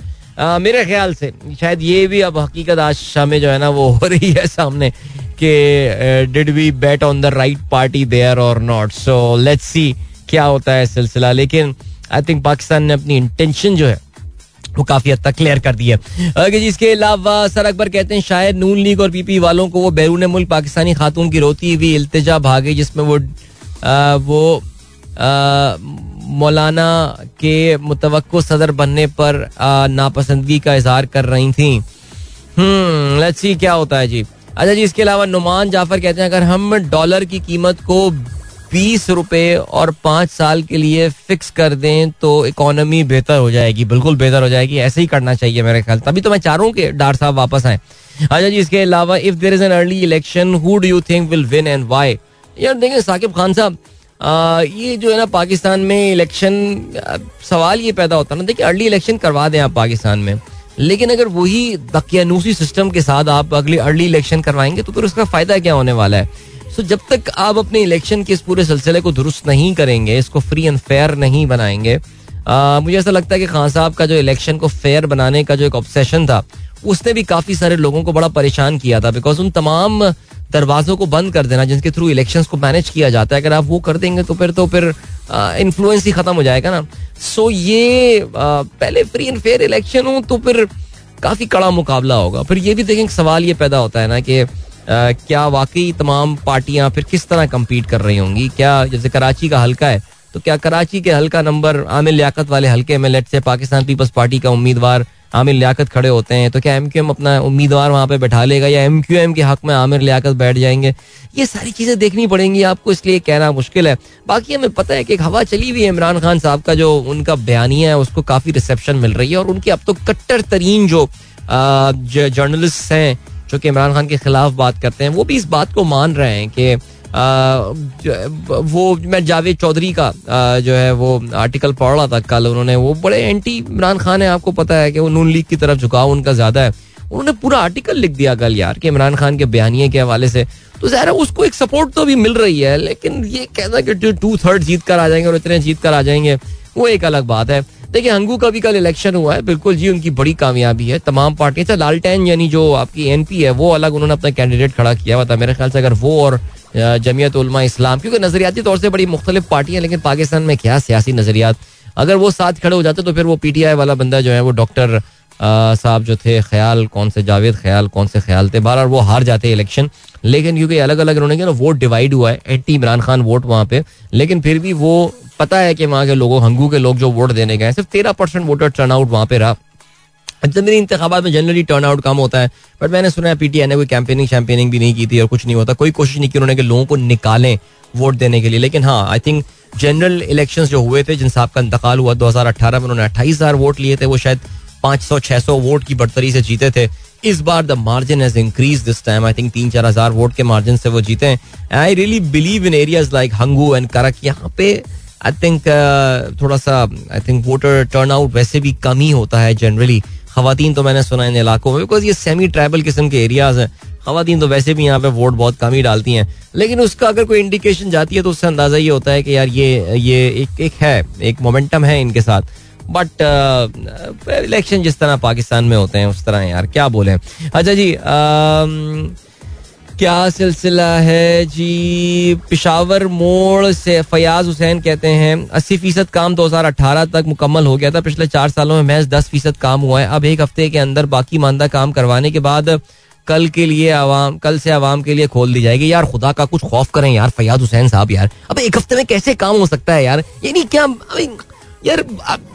मेरे ख्याल से, शायद ये भी अब हकीकत आज शाम जो है ना वो हो रही है सामने कि did we bet on the right party there or not so let's see क्या होता है सिलसिला। लेकिन आई थिंक पाकिस्तान ने अपनी इंटेंशन जो है, वो काफ़ी हद तक क्लियर कर दी है। इसके अलावा सर अकबर कहते हैं, शायद नून लीग और पीपी वालों को वो बैरून मुल्क पाकिस्तानी खातून की रोती हुई इल्तजा भागे जिसमें वो वो मौलाना के मुतवक्को सदर बनने पर नापसंदगी का इजहार कर रही थी। लेट्स सी क्या होता है जी। अच्छा जी, इसके अलावा नुमान जाफ़र कहते हैं, अगर हम डॉलर की कीमत को बीस रुपए और पाँच साल के लिए फिक्स कर दें तो इकोनॉमी बेहतर हो जाएगी, बिल्कुल बेहतर हो जाएगी। ऐसे ही करना चाहिए मेरे ख्याल तभी तो मैं चाह रहा हूँ डार साहब वापस आए। अच्छा जी, इसके अलावा if there is an early election who do you think will win and why यार देखिए साकिब खान साहब ये जो है ना पाकिस्तान में इलेक्शन सवाल ये पैदा होता है ना देखिए अर्ली इलेक्शन करवा दें आप पाकिस्तान में लेकिन अगर वही दकियानूसी सिस्टम के साथ आप अगली अर्ली इलेक्शन करवाएँगे तो फिर उसका फ़ायदा क्या होने वाला है? सो जब तक आप अपने इलेक्शन के इस पूरे सिलसिले को दुरुस्त नहीं करेंगे इसको फ्री एंड फेयर नहीं बनाएँगे आ, मुझे ऐसा लगता है कि खान साहब का जो इलेक्शन को फेयर बनाने का जो एक ऑब्सेशन था उसने भी काफ़ी सारे लोगों को बड़ा परेशान किया था बिकॉज़ उन तमाम दरवाजों को बंद कर देना जिनके थ्रू इलेक्शन को मैनेज किया जाता है। अगर आप वो कर देंगे तो फिर तो फिर इन्फ्लुएंस ही खत्म हो जाएगा ना। सो ये आ, पहले फ्री एंड फेयर इलेक्शन हो तो फिर काफ़ी कड़ा मुकाबला होगा। फिर ये भी देखें सवाल ये पैदा होता है ना कि क्या वाकई तमाम पार्टियाँ फिर किस तरह कम्पीट कर रही होंगी? क्या जैसे कराची का हल्का है तो क्या कराची के हल्का नंबर आमिर लियाकत वाले हल्के में लेट से पाकिस्तान पीपल्स पार्टी का उम्मीदवार आमिर लियाकत खड़े होते हैं तो क्या एम क्यू एम अपना उम्मीदवार वहाँ पे बैठा लेगा या एम क्यू एम के हक में आमिर लियाकत बैठ जाएँगे? ये सारी चीज़ें देखनी पड़ेंगी आपको इसलिए कहना मुश्किल है। बाकी हमें पता है कि एक हवा चली हुई है, इमरान खान साहब का जो उनका बयानिया है, उसको काफ़ी रिसेप्शन मिल रही है और उनकी अब तो कट्टर तरीन जो जर्नलिस्ट हैं, जो कि इमरान खान के खिलाफ बात करते हैं, वो भी इस बात को मान रहे हैं कि वो मैं जावेद चौधरी का जो है वो आर्टिकल पढ़ रहा था कल उन्होंने, वो बड़े एंटी इमरान खान है, आपको पता है कि वो नून लीग की तरफ़ झुकाव उनका ज़्यादा है। उन्होंने पूरा आर्टिकल लिख दिया कल यार कि इमरान खान के बयानिए के हवाले से। तो जहरा उसको एक सपोर्ट तो भी मिल रही है, लेकिन ये कहना कि टू थर्ड जीत कर आ जाएँगे और इतने जीत कर आ जाएँगे, वो एक अलग बात है। देखिए, हंगू का भी कल इलेक्शन हुआ है। बिल्कुल जी, उनकी बड़ी कामयाबी है। तमाम पार्टियाँ अच्छा लालटेन यानी जो आपकी एनपी है, वो अलग उन्होंने अपना कैंडिडेट खड़ा किया हुआ था। मेरे ख्याल से अगर वो और जमीयत उलमा इस्लाम, क्योंकि नजरियाती तौर से बड़ी मुख्तलिफ़ पार्टियाँ लेकिन पाकिस्तान में क्या सियासी नजरियात? अगर वो साथ खड़े हो जाते तो फिर वो पीटीआई वाला बंदा जो है, वो डॉक्टर साहब जो थे, ख्याल कौन से जावेद, ख्याल कौन से ख्याल थे? बार वो हार जाते इलेक्शन लेकिन क्योंकि अलग अलग उन्होंने ना वोट डिवाइड हुआ है। एंटी इमरान खान वोट वहाँ पे। लेकिन फिर भी वो पता है कि वहाँ के लोगों, हंगू के लोग जो वोट देने गए सिर्फ़ तेरह परसेंट वोटर टर्न आउट वहाँ पे रहा। जमीनी इंतबात में जनरली टर्न आउट कम होता है बट मैंने सुना है पीटीआई ने कोई कैंपेनिंग शैम्पेनिंग भी नहीं की थी और कुछ नहीं होता। कोई कोशिश नहीं की उन्होंने कि लोगों को निकालें वोट देने के लिए। लेकिन हाँ आई थिंक जनरल इलेक्शन जो हुए थे, जिन साहब का इंतकाल हुआ 2018 में, उन्होंने अट्ठाईस हज़ार वोट लिए थे। वो शायद पाँच सौ, छह सौ वोट की बढ़तरी से जीते थे। इस बार the margin has increase this time I think तीन चार हज़ार वोट के मार्जिन से वो जीते हैं। I really believe in areas like Hangu and Karak यहाँ पे आई थिंक uh, थोड़ा सा I think voter turn out वैसे भी कम ही होता है जनरली खातन तो मैंने सुना इन इलाकों में बिकॉज़ ये सेमी ट्राइबल किस्म के एरियाज़ हैं। खातन तो वैसे भी यहाँ पे वोट बहुत कम ही डालती हैं। लेकिन उसका अगर कोई इंडिकेशन जाती है तो उससे अंदाज़ा ये होता है कि यार ये ये एक एक है एक मोमेंटम है इनके साथ। बट इलेक्शन uh, जिस तरह पाकिस्तान में होते हैं उस तरह यार क्या बोले। अच्छा जी uh, क्या सिलसिला है जी? पिशावर मोड़ से फयाज हुसैन कहते हैं, अस्सी फ़ीसद काम 2018 तक मुकम्मल हो गया था। पिछले चार सालों में महज दस फ़ीसद काम हुआ है। अब एक हफ़्ते के अंदर बाकी मानदा काम करवाने के बाद कल के लिए आवाम, कल से आवाम के लिए खोल दी जाएगी। यार खुदा का कुछ खौफ करें यार, फयाज हुसैन साहब यार। अब एक हफ़्ते में कैसे काम हो सकता है यार? ये नहीं क्या यार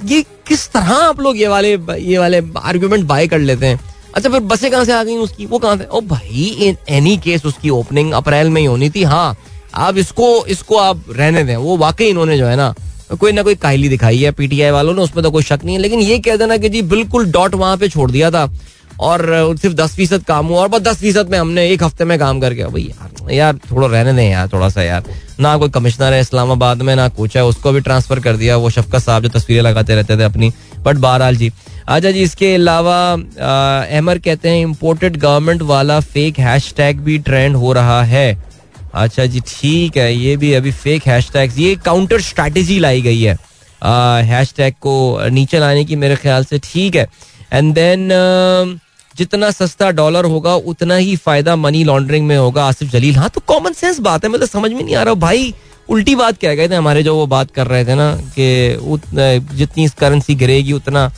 ये किस तरह आप लोग ये वाले ये वाले आर्ग्यूमेंट बाय कर लेते हैं? अच्छा फिर बसें कहाँ से आ गई उसकी? वो कहाँ से? ओ भाई, इन एनी केस उसकी ओपनिंग अप्रैल में ही होनी थी। हाँ आप इसको इसको आप रहने दें। वो वाकई इन्होंने जो है ना, कोई ना कोई काहली दिखाई है पीटीआई वालों ने, उसमें तो कोई शक नहीं है। लेकिन ये कह देना कि जी, बिल्कुल डॉट वहाँ पे छोड़ दिया था। और सिर्फ़ दस फ़ीसद काम हुआ और बस दस फ़ीसद में हमने एक हफ़्ते में काम करके, भाई यार यार थोड़ा रहने दें यार थोड़ा सा यार। ना कोई कमिश्नर है इस्लामाबाद में, ना कुछ है, उसको भी ट्रांसफ़र कर दिया, वो शफकत साहब जो तस्वीरें लगाते रहते थे अपनी। बट बहरहाल जी अच्छा जी, इसके अलावा अहमर कहते हैं इम्पोर्टेड गवर्नमेंट वाला फेक हैश भी ट्रेंड हो रहा है। अच्छा जी, ठीक है, ये भी अभी फेक हैश ये काउंटर स्ट्रैटेजी लाई गई है। हैश को नीचे लाने की मेरे ख्याल से ठीक है। एंड देन जितना सस्ता डॉलर होगा, उतना ही फ़ायदा मनी लॉन्ड्रिंग में होगा, आसिफ जलील। हाँ तो कॉमन सेंस बात है मतलब समझ में नहीं आ रहा। भाई, उल्टी बात क्या गए थे हमारे जो वो बात कर रहे थे ना, कि जितनी करेंसी गिरेगी, उतना,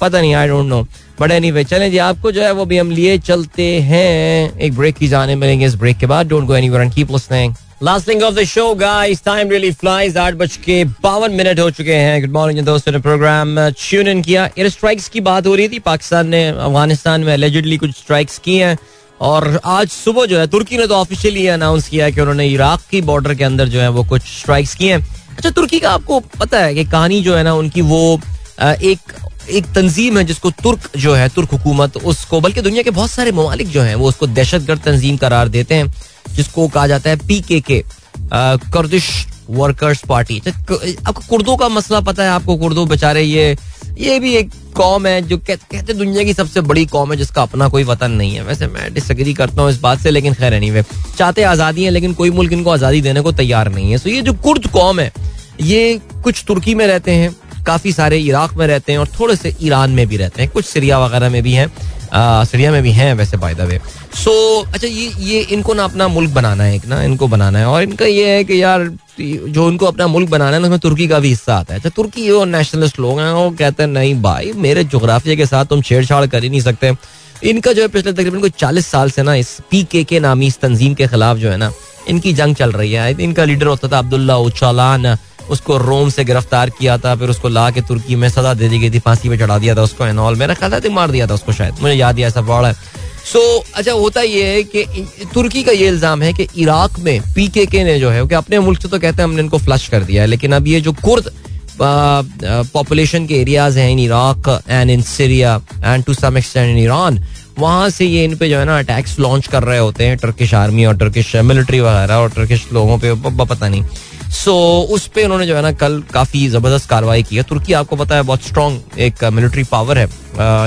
पता नहीं I don't know but anyway चलें जी, आपको जो है, वो भी हम लिए चलते हैं। एक ब्रेक की जाने मिलेंगे इस ब्रेक के बाद। Don't go and keep listening last thing of the show guys time really flies आठ बज के बावन मिनट हो चुके हैं। गुड मॉर्निंग दोस्तों ने प्रोग्राम ट्यून इन किया। एयर स्ट्राइक्स की बात हो रही थी। पाकिस्तान ने अफ़गानिस्तान में एलिजिडली कुछ स्ट्राइक्स की हैं। और आज सुबह जो है, तुर्की ने तो ऑफिशियली अनाउंस किया कि उन्होंने इराक की बॉर्डर के अंदर जो है वो कुछ स्ट्राइक्स किए हैं। अच्छा तुर्की का आपको पता है कि कहानी जो है ना, उनकी वो एक एक तंजीम है जिसको तुर्क जो है, तुर्क हुकूमत, उसको, बल्कि दुनिया के बहुत सारे ममालिक जो हैं, वो उसको दहशत गर्द तंजीम करार देते हैं। जिसको कहा जाता है पी के के कर्दिश वर्कर्स पार्टी आपको कुर्दों का मसला पता है, आपको कुर्दो बेचारे ये ये भी एक कौम है जो कहते कहते दुनिया की सबसे बड़ी कौम है, जिसका अपना कोई वतन नहीं है। वैसे मैं डिसग्री करता हूँ इस बात से, लेकिन खैर नहीं वे चाहते आज़ादी है, लेकिन कोई मुल्क इनको आज़ादी देने को तैयार नहीं है। तो ये जो कुर्द कौम है, ये कुछ तुर्की में रहते हैं, काफ़ी सारे इराक में रहते हैं और थोड़े से ईरान में भी रहते हैं, कुछ सीरिया वगैरह में भी हैं। सीरिया में भी हैं वैसे बाय द वे सो अच्छा ये ये इनको ना अपना मुल्क बनाना है एक ना, इनको बनाना है। और इनका ये है कि यार, जो इनको अपना मुल्क बनाना है ना, उसमें तुर्की का भी हिस्सा आता है। अच्छा तुर्की वो नेशनलिस्ट लोग हैं, वो कहते हैं, नहीं भाई, मेरे जोग्राफिया के साथ तुम छेड़छाड़ कर ही नहीं सकते। इनका जो है पिछले तकरीबन कोई चालीस साल से ना, इस पी के के नामी इस तंजीम के खिलाफ जो है ना, इनकी जंग चल रही है। इनका लीडर होता था अब्दुल्ला उचालान। उसको रोम से गिरफ़्तार किया था, फिर उसको ला के तुर्की में सजा दे दी गई थी, फांसी पे चढ़ा दिया था उसको एनऑल मेरा ख्याल था मार दिया था उसको शायद। मुझे याद ऐसा बड़ा है। सो अच्छा होता ये है कि तुर्की का ये इल्ज़ाम है कि इराक में पीकेके ने जो है कि अपने मुल्क से तो कहते हैं हमने इनको फ्लश कर दिया है, लेकिन अब ये जो कुर्द पॉपुलेशन के एरियाज़ हैं in Iraq and in Syria and to some extent in Iran वहाँ से ये इन पे जो है ना अटैक्स लॉन्च कर रहे होते हैं टर्किश आर्मी और टर्किश मिलिट्री वगैरह और टर्किश लोगों पे पता नहीं। सो उस पर उन्होंने जो है ना कल काफ़ी ज़बरदस्त कार्रवाई की है। तुर्की, आपको पता है, बहुत स्ट्रॉन्ग एक मिलिट्री पावर है।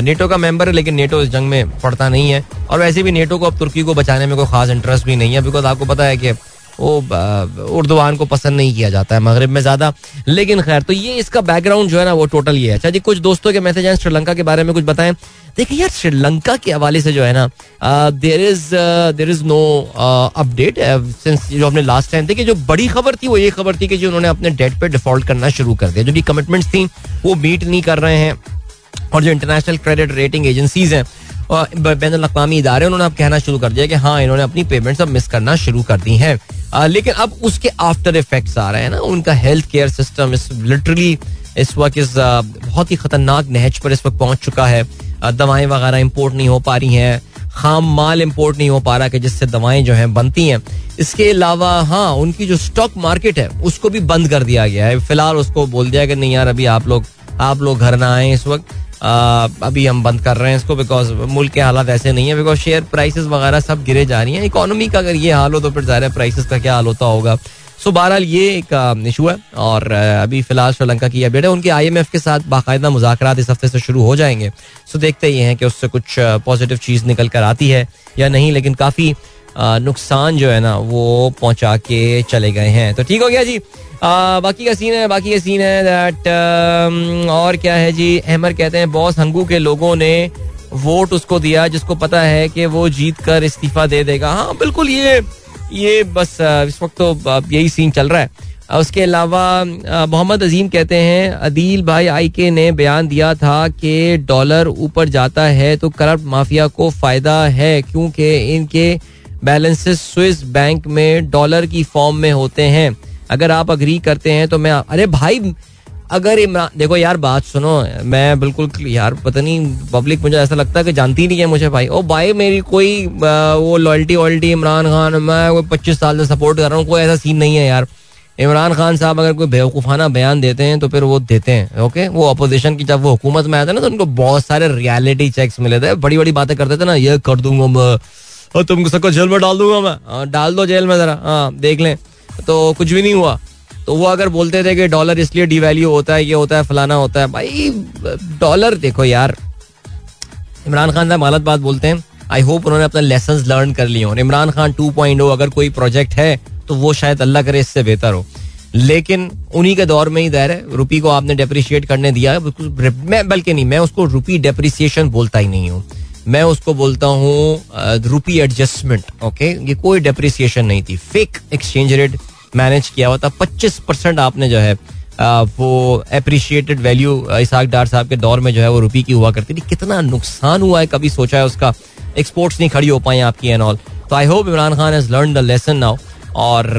नेटो का मेंबर है, लेकिन नेटो इस जंग में पड़ता नहीं है। और वैसे भी नेटो को अब तुर्की को बचाने में कोई खास इंटरेस्ट भी नहीं है बिकॉज़ आपको पता है कि वो उर्दुवान को पसंद नहीं किया जाता है मगरब में ज़्यादा। लेकिन खैर तो ये इसका बैकग्राउंड जो है ना, वो टोटल ये है। अच्छा जी, कुछ दोस्तों के मैसेज हैं श्रीलंका के बारे में कुछ बताएँ। देखिए यार, श्रीलंका के हवाले से जो है ना there is there is no update since जो हमने लास्ट टाइम देखिए जो बड़ी खबर थी, वो ये खबर थी कि जो उन्होंने अपने डेट पे डिफ़ॉल्ट करना शुरू कर दिया। जो भी कमिटमेंट्स थी, वो मीट नहीं कर रहे हैं। और जो इंटरनेशनल क्रेडिट रेटिंग एजेंसीज हैं बैन अवी इदारे उन्होंने अब कहना शुरू कर दिया कि हाँ इन्होंने अपनी पेमेंट्स अब मिस करना शुरू कर दी हैं। लेकिन अब उसके आफ्टर इफेक्ट्स आ रहे हैं ना, उनका हेल्थ केयर सिस्टम इस लिटरली इस वक्त इस बहुत ही खतरनाक नहज पर इस वक्त पहुँच चुका है। दवाएँ वगैरह इंपोर्ट नहीं हो पा रही हैं। खाम माल इंपोर्ट नहीं हो पा रहा कि जिससे दवाएँ जो हैं बनती हैं। इसके अलावा हाँ उनकी जो स्टॉक मार्केट है, उसको भी बंद कर दिया गया है। फ़िलहाल उसको बोल दिया कि नहीं यार, अभी आप लोग आप लोग घर ना आए इस वक्त। अभी हम बंद कर रहे हैं इसको बिकॉज़ मुल्क के हालात ऐसे नहीं है बिकॉज़ शेयर प्राइसेस वगैरह सब गिरे जा रही हैं। इकोनॉमी का अगर ये हाल हो तो फिर ज़ाहिर प्राइसेस का क्या हाल होता होगा। सो बहरहाल ये एक इशू है और अभी फ़िलहाल श्रीलंका की अपडेट है। उनके आईएमएफ के साथ बाकायदा मुजाकर इस हफ़्ते से शुरू हो जाएँगे। सो देखते ये हैं कि उससे कुछ पॉजिटिव चीज़ निकल कर आती है या नहीं, लेकिन काफ़ी नुकसान जो है ना, वो पहुँचा के चले गए हैं। तो ठीक हो गया जी। बाकी का सीन है, बाकी का सीन है दैट और क्या है जी? अहमर कहते हैं, बॉस हंगू के लोगों ने वोट उसको दिया, जिसको पता है कि वो जीत कर इस्तीफा दे देगा। हाँ बिल्कुल ये ये बस इस वक्त तो यही सीन चल रहा है। उसके अलावा मोहम्मद अजीम कहते हैं, अदील भाई आई के ने बयान दिया था कि डॉलर ऊपर जाता है तो करप्ट माफिया को फ़ायदा है, क्योंकि इनके बैलेंसेस स्विस बैंक में डॉलर की फॉर्म में होते हैं। अगर आप अग्री करते हैं तो मैं अरे भाई अगर इमरान देखो यार बात सुनो मैं बिल्कुल यार पता नहीं पब्लिक मुझे ऐसा लगता है कि जानती नहीं है मुझे भाई। ओ भाई मेरी कोई वो लॉयल्टी वॉयल्टी इमरान खान मैं कोई पच्चीस साल से सपोर्ट कर रहा हूँ कोई ऐसा सीन नहीं है यार। इमरान खान साहब अगर कोई बेवकूफ़ाना बयान देते हैं तो फिर वो देते हैं ओके वो अपोजिशन की जब वो हुकूमत में आते ना तो उनको बहुत सारे रियलिटी चेक्स मिले थे। बड़ी बड़ी बातें करते थे ना ये कर दूँगा मैं तुमको सबको जेल में डाल दूँगा मैं। हाँ, डाल दो जेल में जरा। हाँ देख लें। तो कुछ भी नहीं हुआ। तो वो अगर बोलते थे कि डॉलर इसलिए डिवैल्यू होता है, ये होता है, फलाना होता है, भाई डॉलर देखो यार। इमरान खान साहब गलत बात बोलते हैं। आई होप उन्होंने अपना लेसन लर्न कर लिए हो। इमरान खान टू पॉइंट अगर कोई प्रोजेक्ट है तो वो शायद अल्लाह करे इससे बेहतर हो। लेकिन उन्हीं के दौर में ही दर है, रुपी को आपने डेप्रिशिएट करने दिया। मैं, बल्कि नहीं, मैं उसको रुपी डेप्रिसिएशन बोलता ही नहीं हूँ। मैं उसको बोलता हूँ रुपी एडजस्टमेंट ओके ये कोई डेप्रिसिएशन नहीं थी। फेक एक्सचेंज रेट मैनेज किया हुआ था। पच्चीस परसेंट आपने जो है वो अप्रिशिएटेड वैल्यू इसाक डार साहब के दौर में जो है वो रुपी की हुआ करती थी। कितना नुकसान हुआ है, कभी सोचा है उसका? एक्सपोर्ट्स नहीं खड़ी हो पाई आपकी एंड ऑल तो I hope Imran Khan has learn the lesson now और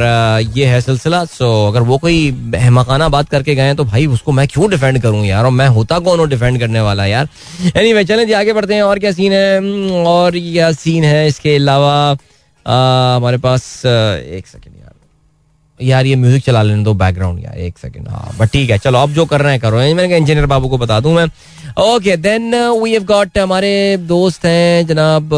ये है सिलसिला। सो अगर वो कोई मकाना बात करके गए तो भाई उसको मैं क्यों डिफेंड करूँ यार? और मैं होता कौन हो डिफेंड करने वाला यार? एनी anyway, चलें जी आगे बढ़ते हैं। और क्या सीन है? और क्या सीन है इसके अलावा? हमारे पास एक सेकेंड यार। यार ये म्यूज़िक चला लेने दो बैकग्राउंड यार एक सेकंड हाँ बट ठीक है चलो आप जो कर रहे हैं करो। मैंने कहा इंजीनियर बाबू को बता दूँ मैं। Okay then we have got हमारे दोस्त हैं जनाब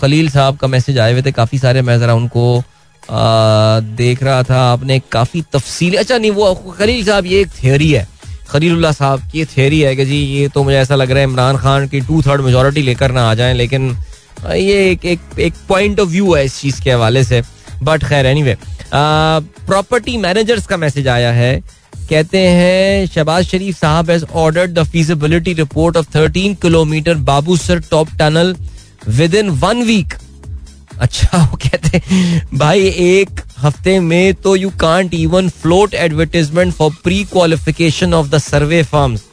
खलील साहब का मैसेज आए हुए थे। काफ़ी सारे मैं जरा उनको देख रहा था आपने काफ़ी तफसीली अच्छा नहीं, वो खलील साहब, ये एक थियोरी है। खलीलुल्लाह साहब की ये थियोरी है कि जी, ये तो मुझे ऐसा लग रहा है इमरान खान की टू थर्ड मेजोरिटी लेकर ना आ जाए, लेकिन ये एक एक एक पॉइंट ऑफ़ व्यू है इस चीज़ के हवाले से। बट खैर एनी वे प्रॉपर्टी मैनेजर्स का मैसेज आया है। कहते हैं, Shahbaz Sharif sahab has ordered the feasibility report of 13 kilometre Babusar top tunnel within one week अच्छा वो कहते भाई, एक हफ़्ते में तो you can't even float advertisement for pre qualification of the survey forms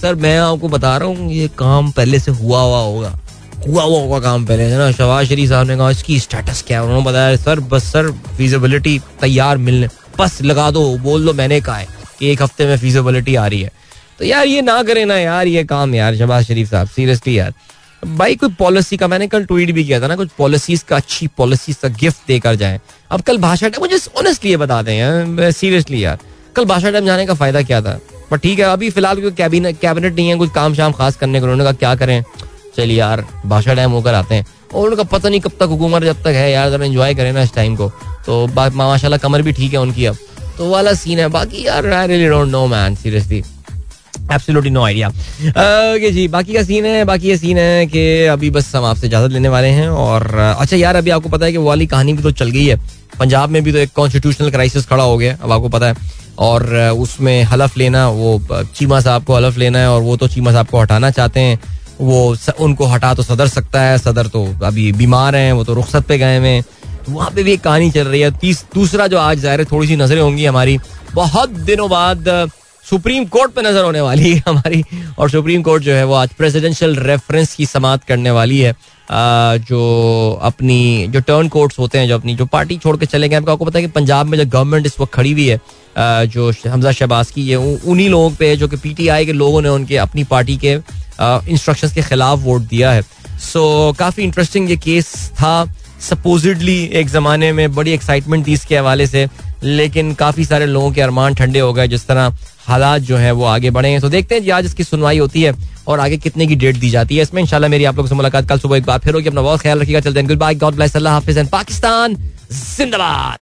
sir मैं आपको बता रहा हूँ, ये काम पहले से हुआ हुआ होगा। हुआ हुआ होगा काम पहले है ना। शवाज शरीफ साहब ने कहा, इसकी स्टेटस क्या है? उन्होंने बताया सर बस सर फिजिबिलिटी तैयार मिलने, बस लगा दो, बोल दो मैंने कहा है कि एक हफ़्ते में फीजिबिलिटी आ रही है। तो यार, ये ना करें ना यार, ये काम यार, शबाज शरीफ साहब सीरियसली यार। भाई, कोई पॉलिसी का, मैंने कल ट्वीट भी किया था ना, कुछ पॉलिसीज़ का, अच्छी पॉलिसीज़ का गिफ्ट देकर जाए। अब कल भाषा टाइम मुझे ऑनेस्टली बता दें सीरियसली यार, कल भाषा टाइम जाने का फ़ायदा क्या था? पर ठीक है, अभी फ़िलहाल कोई कैबिनेट नहीं है, कुछ काम शाम खास करने को उन्होंने कहा, क्या करें? चलिए यार, भाषा टाइम होकर आते हैं। और उनका पता नहीं कब तक हुकूमत जब तक है यार, जरा एंजॉय करें ना इस टाइम को। तो माशाल्लाह कमर भी ठीक है उनकी अब। तो वाला सीन है, बाकी यार I really don't know man seriously absolutely no idea okay जी बाकी का सीन है बाकी ये सीन है कि अभी बस हम आपसे इजाज़त लेने वाले हैं और अच्छा यार अभी आपको पता है कि वो वाली कहानी भी तो चल गई है। पंजाब में भी तो एक कॉन्स्टिट्यूशनल क्राइसिस खड़ा हो गया अब आपको पता है। और उसमें हलफ लेना वो चीमा साहब को हलफ लेना है और वो तो चीमा साहब को हटाना चाहते हैं। वो स, उनको हटा तो सदर सकता है सदर तो अभी बीमार हैं वो तो रुखसत पे गए हुए तो वहाँ पे भी एक कहानी चल रही है। तीस दूसरा जो आज ज़ाहिर है थोड़ी सी नज़रें होंगी हमारी। बहुत दिनों बाद सुप्रीम कोर्ट पे नज़र होने वाली है हमारी। और सुप्रीम कोर्ट जो है वो आज प्रेसिडेंशियल रेफरेंस की समात करने वाली है। जो अपनी, जो टर्न कोर्ट्स होते हैं, जो अपनी, जो पार्टी छोड़ के चले गए, आपको पता है कि पंजाब में जो गवर्नमेंट इस वक्त खड़ी हुई है जो हमजा शहबाज की, ये उन्हीं लोगों पे जो कि पीटीआई के लोगों ने उनके अपनी पार्टी के इंस्ट्रक्शंस के खिलाफ वोट दिया है। सो काफ़ी इंटरेस्टिंग ये केस था। सपोजिडली एक जमाने में बड़ी एक्साइटमेंट थी इसके हवाले से, लेकिन काफ़ी सारे लोगों के अरमान ठंडे हो गए, जिस तरह हालात जो है वो आगे बढ़े हैं। तो देखते हैं जी, आज इसकी सुनवाई होती है और आगे कितने की डेट दी जाती है। इसमें इंशाल्लाह मेरी आप लोगों से मुलाकात कल सुबह एक बार फिर होगी। अपना बहुत ख्याल रखिएगा। चलते हैं गुड बाय गॉड ब्लेस अल्लाह हाफिज। एंड पाकिस्तान, जिंदाबाद।